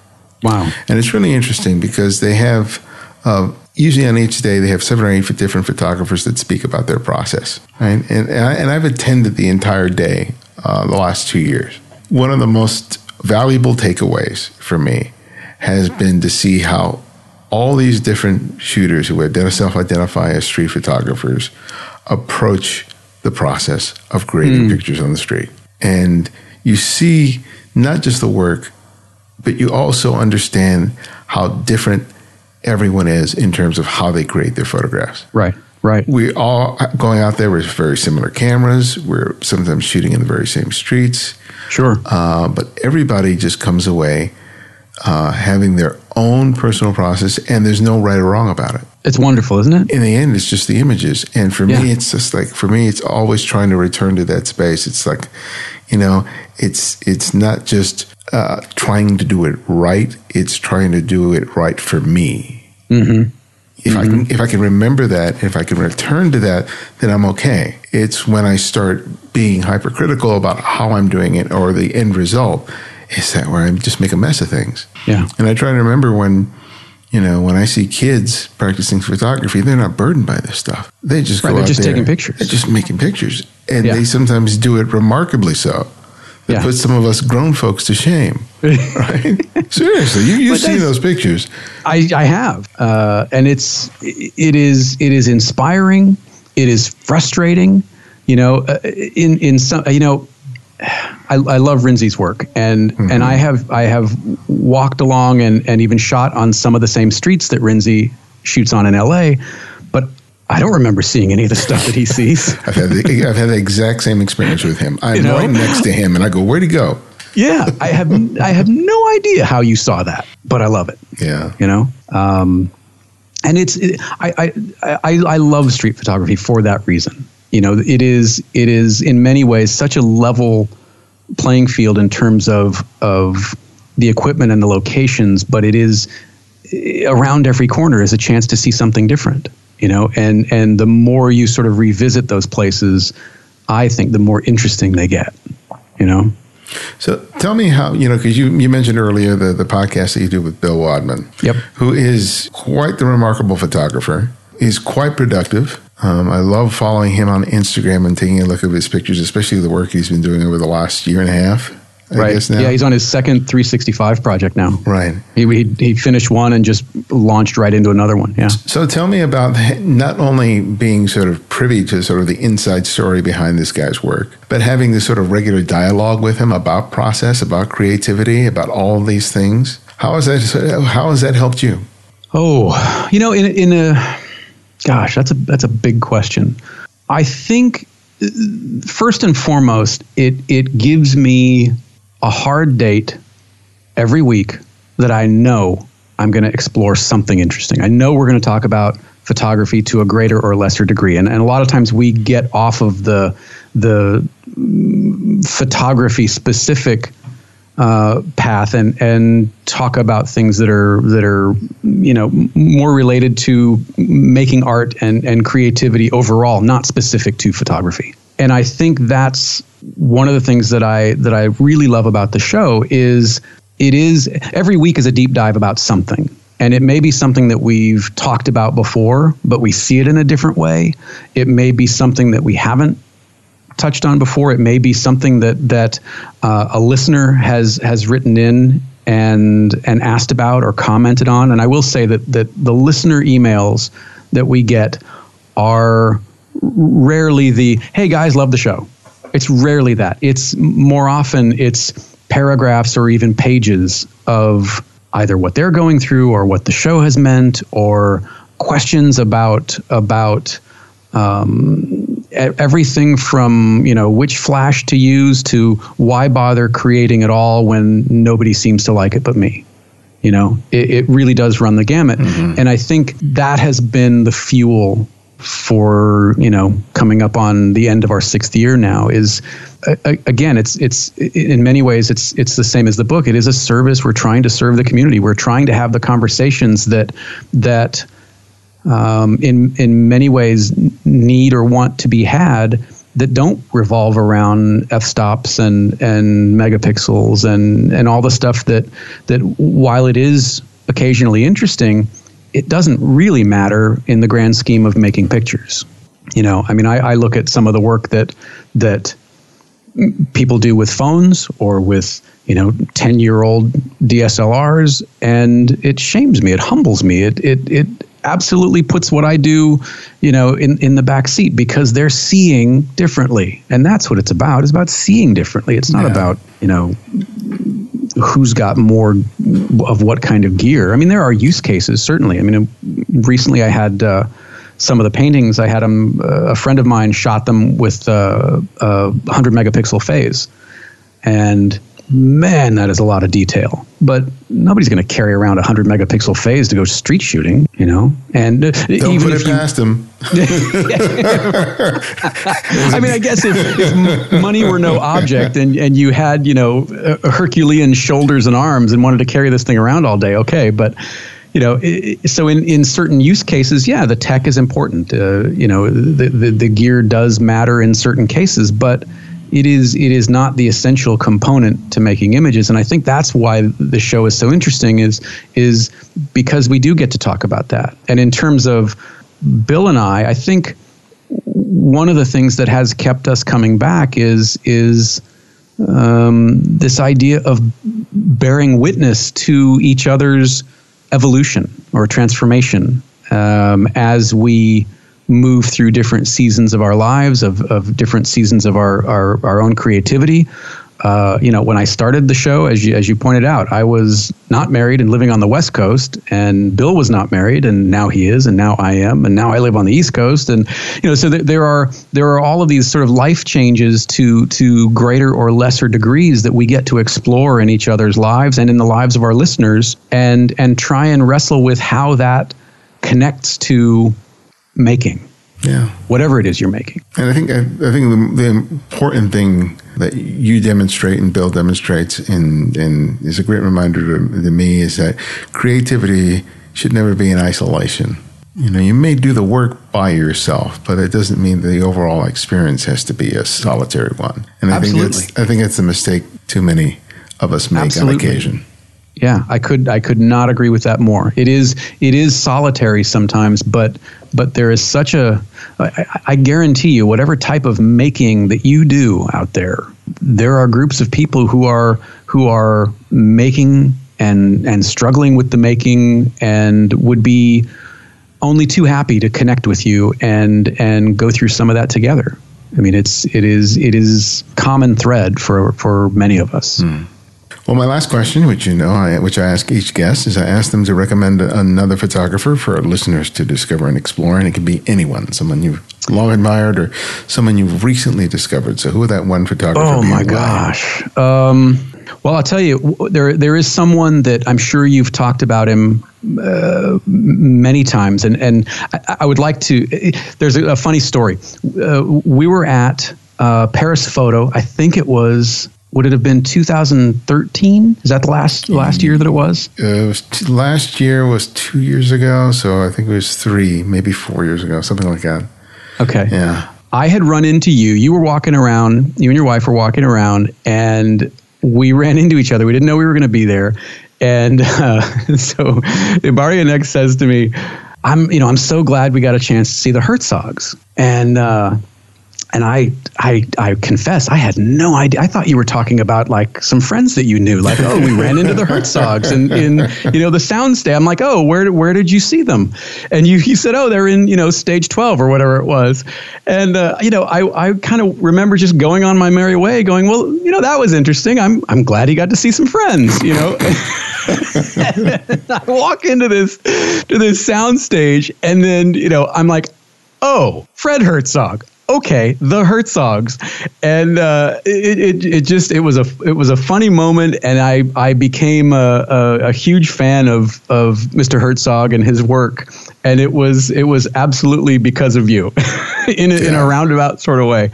Wow. And it's really interesting because they have, uh, usually on each day, they have seven or eight different photographers that speak about their process. Right? And, and, I, and I've attended the entire day uh, the last two years. One of the most valuable takeaways for me has been to see how all these different shooters who ident- self-identify as street photographers approach the process of grading pictures on the street. And you see not just the work, but you also understand how different everyone is in terms of how they create their photographs. Right. Right. We all going out there with very similar cameras. We're sometimes shooting in the very same streets, Sure. uh, but everybody just comes away uh, having their own personal process, and there's no right or wrong about it. It's wonderful, isn't it? In the end, it's just the images, and for me, it's just like for me, it's always trying to return to that space. It's like, You know, it's it's not just uh, trying to do it right; it's trying to do it right for me. Mm-hmm. If mm-hmm. I can, if I can remember that, if I can return to that, then I'm okay. It's when I start being hypercritical about how I'm doing it or the end result, is that where I just make a mess of things. Yeah. And I try to remember when, you know, when I see kids practicing photography, they're not burdened by this stuff. They just right, go they're out just there, taking pictures. They're just making pictures, and Yeah. they sometimes do it remarkably so. That Yeah. puts some of us grown folks to shame, <laughs> right? Seriously, you, you've seen those pictures. I, I have, uh, and it's it is it is inspiring. It is frustrating. You know, uh, in in some you know, I, I love Rinzi's work, and and I have I have walked along and and even shot on some of the same streets that Rinzi shoots on in L.A. But I don't remember seeing any of the stuff that he sees. <laughs> I've had the, I've had the exact same experience with him. I'm You know? right next to him, and I go, "Where'd he go?" yeah, I have I have no idea how you saw that, but I love it. Yeah, you know um, and it's it, I, I i i love street photography for that reason you know it is it is in many ways such a level playing field in terms of of the equipment and the locations but it is eh, around every corner is a chance to see something different you know and and the more you sort of revisit those places i think the more interesting they get you know So tell me how you know because you you mentioned earlier the the podcast that you do with Bill Wadman, Yep. who is quite the remarkable photographer. He's quite productive. Um, I love following him on Instagram and taking a look at his pictures, especially the work he's been doing over the last year and a half. I right guess now. yeah he's on his second 365 project now right. He, he, he finished one and just launched right into another one. Yeah. So tell me about not only being sort of privy to sort of the inside story behind this guy's work, but having this sort of regular dialogue with him about process, about creativity, about all these things. How has that how has that helped you? Oh, you know, in in a gosh, that's a that's a big question. I think first and foremost, it it gives me a hard date every week that I know I'm going to explore something interesting. I know we're going to talk about photography to a greater or lesser degree, and and a lot of times we get off of the the mm, photography specific uh, path and and talk about things that are that are you know more related to making art and and creativity overall, not specific to photography. And I think that's one of the things that I that I really love about the show is it is every week is a deep dive about something. And it may be something that we've talked about before, but we see it in a different way. It may be something that we haven't touched on before. It may be something that that uh, a listener has has written in and and asked about or commented on. And I will say that that the listener emails that we get are rarely the "Hey guys, love the show." It's rarely that. It's more often it's paragraphs or even pages of either what they're going through or what the show has meant or questions about about um, everything from you know which flash to use to why bother creating it all when nobody seems to like it but me. You know it, it really does run the gamut. And i think that has been the fuel for you know coming up on the end of our sixth year now is a- again it's it's in many ways it's it's the same as the book. It is a service. We're trying to serve the community. We're trying to have the conversations that that um, in in many ways need or want to be had that don't revolve around f-stops and and megapixels and and all the stuff that that while it is occasionally interesting it doesn't really matter in the grand scheme of making pictures. You know i mean i, I look at some of the work that that people do with phones or with you know 10 year old DSLRs and it shames me. It humbles me. It it it absolutely puts what I do you know in in the back seat because they're seeing differently. And that's what it's about. It's about seeing differently. It's not Yeah. about you know who's got more of what kind of gear. I mean there are use cases certainly. I mean recently I had uh, some of the paintings I had them uh, a friend of mine shot them with uh, a 100 megapixel phase. And man, that is a lot of detail. But nobody's going to carry around a 100 megapixel phase to go street shooting, you know? And uh, Don't even put if it you, past him. <laughs> I mean, I guess if, if money were no object and, and you had, you know, Herculean shoulders and arms and wanted to carry this thing around all day, okay. But, you know, so in, in certain use cases, yeah, the tech is important. Uh, you know, the, the, the gear does matter in certain cases, but it is it is not the essential component to making images. And I think that's why the show is so interesting is is because we do get to talk about that. And in terms of Bill and I, I think one of the things that has kept us coming back is is um, this idea of bearing witness to each other's evolution or transformation um, as we move through different seasons of our lives, of, of different seasons of our, our, our own creativity. Uh, you know, when I started the show, as you, as you pointed out, I was not married and living on the West Coast, and Bill was not married, and now he is, and now I am, and now I live on the East Coast, and you know, so th- there are there are all of these sort of life changes to to greater or lesser degrees that we get to explore in each other's lives and in the lives of our listeners, and and try and wrestle with how that connects to making Yeah. whatever it is you're making. And I think I, I think the, the important thing that you demonstrate and Bill demonstrates, and and is a great reminder to, to me, is that creativity should never be in isolation. You know, you may do the work by yourself, but it doesn't mean the overall experience has to be a solitary one. And I think Absolutely. that's I think that's a mistake too many of us make Absolutely. on occasion. Yeah, I could I could not agree with that more. It is it is solitary sometimes, but but there is such a I, I- guarantee you whatever type of making that you do out there, there are groups of people who are who are making and and struggling with the making and would be only too happy to connect with you and and go through some of that together. I mean, it's it is it is common thread for for many of us. Hmm. Well, my last question, which you know, I, which I ask each guest, is I ask them to recommend another photographer for our listeners to discover and explore, and it can be anyone, someone you've long admired or someone you've recently discovered. So, who would that one photographer Oh my gosh. Um, well, I'll tell you, there there is someone that I'm sure you've talked about him uh, many times, and and I, I would like to. There's a, a funny story. Uh, we were at uh, Paris Photo. I think it was. Would it have been 2013? Is that the last last year that it was? Uh, it was t- last year was two years ago, so I think it was three, maybe four years ago, something like that. Okay. Yeah. I had run into you. You were walking around, you and your wife were walking around, and we ran into each other. We didn't know we were going to be there. And uh, <laughs> so Maria next says to me, I'm, you know, I'm so glad we got a chance to see the Herzogs. And, uh, and I, I, I confess, I had no idea. I thought you were talking about like some friends that you knew. Like, oh, we ran into the Herzogs and in, you know, the soundstage. I'm like, oh, where, where did you see them? And you, he said, oh, they're in, you know, stage 12 or whatever it was. And, uh, you know, I, I kind of remember just going on my merry way going, well, you know, that was interesting. I'm, I'm glad he got to see some friends, you know? <laughs> I walk into this, to this soundstage and then, you know, I'm like, oh, Fred Herzog. Okay, the Herzogs, and uh, it, it it just it was a it was a funny moment, and I I became a, a, a huge fan of of Mr. Herzog and his work, and it was it was absolutely because of you, <laughs> in a, in a roundabout sort of way.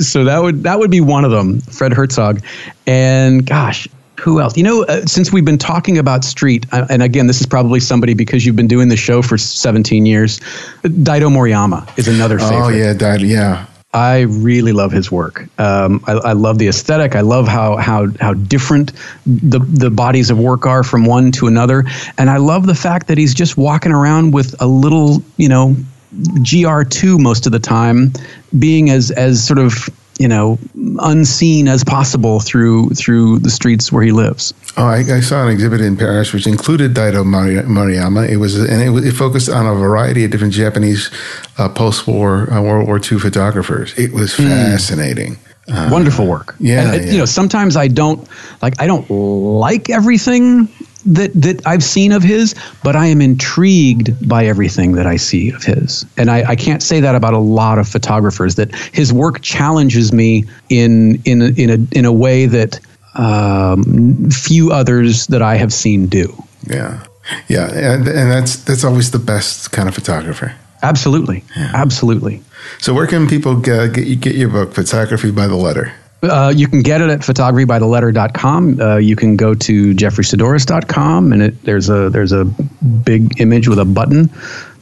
So that would that would be one of them, Fred Herzog, and gosh, who else? You know, uh, since we've been talking about street, uh, and again, this is probably somebody because you've been doing the show for 17 years. Daido Moriyama is another favorite. Oh yeah, yeah. I really love his work. Um, I, I love the aesthetic. I love how how how different the the bodies of work are from one to another, and I love the fact that he's just walking around with a little, you know, GR2 most of the time, being as as sort of you know unseen as possible through through the streets where he lives. Oh, I, I saw an exhibit in Paris which included Daido Mari- Mariyama. It was and it, was- it focused on a variety of different Japanese uh, post-war uh, World War II photographers. It was fascinating. Uh, wonderful work. yeah, And, uh, yeah. you know, sometimes I don't like I don't like everything that that I've seen of his, but I am intrigued by everything that I see of his. And I, I can't say that about a lot of photographers. That his work challenges me in in a, in a in a way that um, few others that I have seen do. Yeah, yeah, and, and that's that's always the best kind of photographer. Absolutely, yeah. absolutely. So, where can people get, get, get your book, Photography by the Letter? Uh, you can get it at photographybytheletter.com. Uh, you can go to jefferysaddoris.com and it, there's a there's a big image with a button.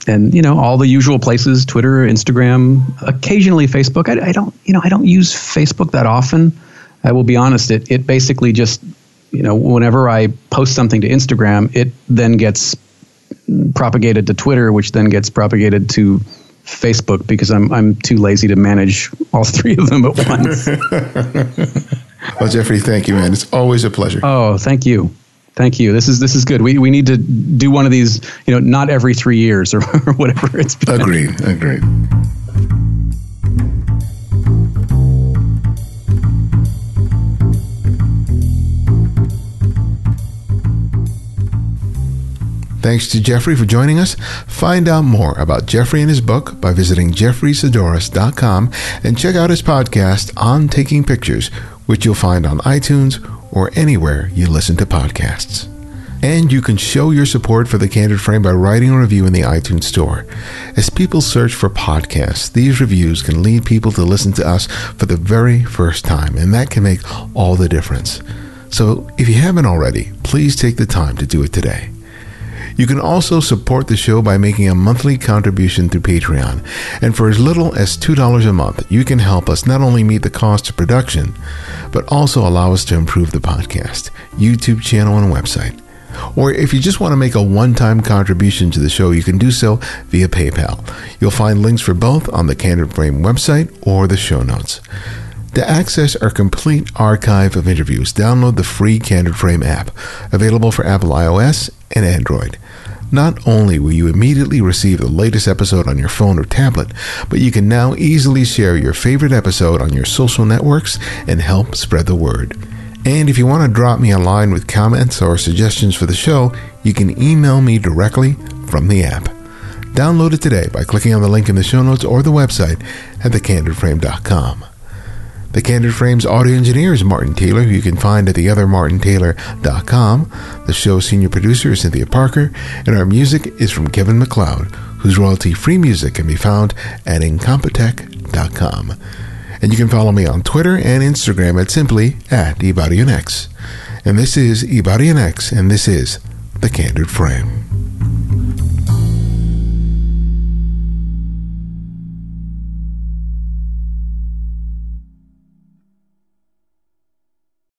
And you know all the usual places twitter instagram occasionally facebook. I, I, don't you know i don't use facebook that often. I will be honest it, it basically just you know whenever i post something to instagram it then gets propagated to twitter which then gets propagated to Facebook because I'm I'm too lazy to manage all <laughs> three of them at once. <laughs> well, Jeffery, thank you, man. It's always a pleasure. Oh, thank you. Thank you. This is this is good. We we need to do one of these, you know, not every 3 years or, or <laughs> whatever it's been. Agreed. Agreed. Thanks to Jeffery for joining us. Find out more about Jeffery and his book by visiting jefferysaddoris.com and check out his podcast on taking pictures, which you'll find on iTunes or anywhere you listen to podcasts. And you can show your support for The Candid Frame by writing a review in the iTunes Store. As people search for podcasts, these reviews can lead people to listen to us for the very first time, and that can make all the difference. So if you haven't already, please take the time to do it today. You can also support the show by making a monthly contribution through Patreon. And for as little as $2 a month, you can help us not only meet the cost of production, but also allow us to improve the podcast, YouTube channel, and website. Or if you just want to make a one time contribution to the show, you can do so via PayPal. You'll find links for both on the Candid Frame website or the show notes. To access our complete archive of interviews, download the free Candid Frame app, available for Apple iOS and Android. Not only will you immediately receive the latest episode on your phone or tablet, but you can now easily share your favorite episode on your social networks and help spread the word. And if you want to drop me a line with comments or suggestions for the show, you can email me directly from the app. Download it today by clicking on the link in the show notes or the website at thecandidframe.com. The Candid Frames audio engineer is Martin Taylor, who you can find at theothermartintaylor.com. The show's senior producer is Cynthia Parker, and our music is from Kevin MacLeod, whose royalty-free music can be found at incompetech.com. And you can follow me on Twitter and Instagram at simply at Ibarionex. And this is Ibarionex, and this is The Candid Frame.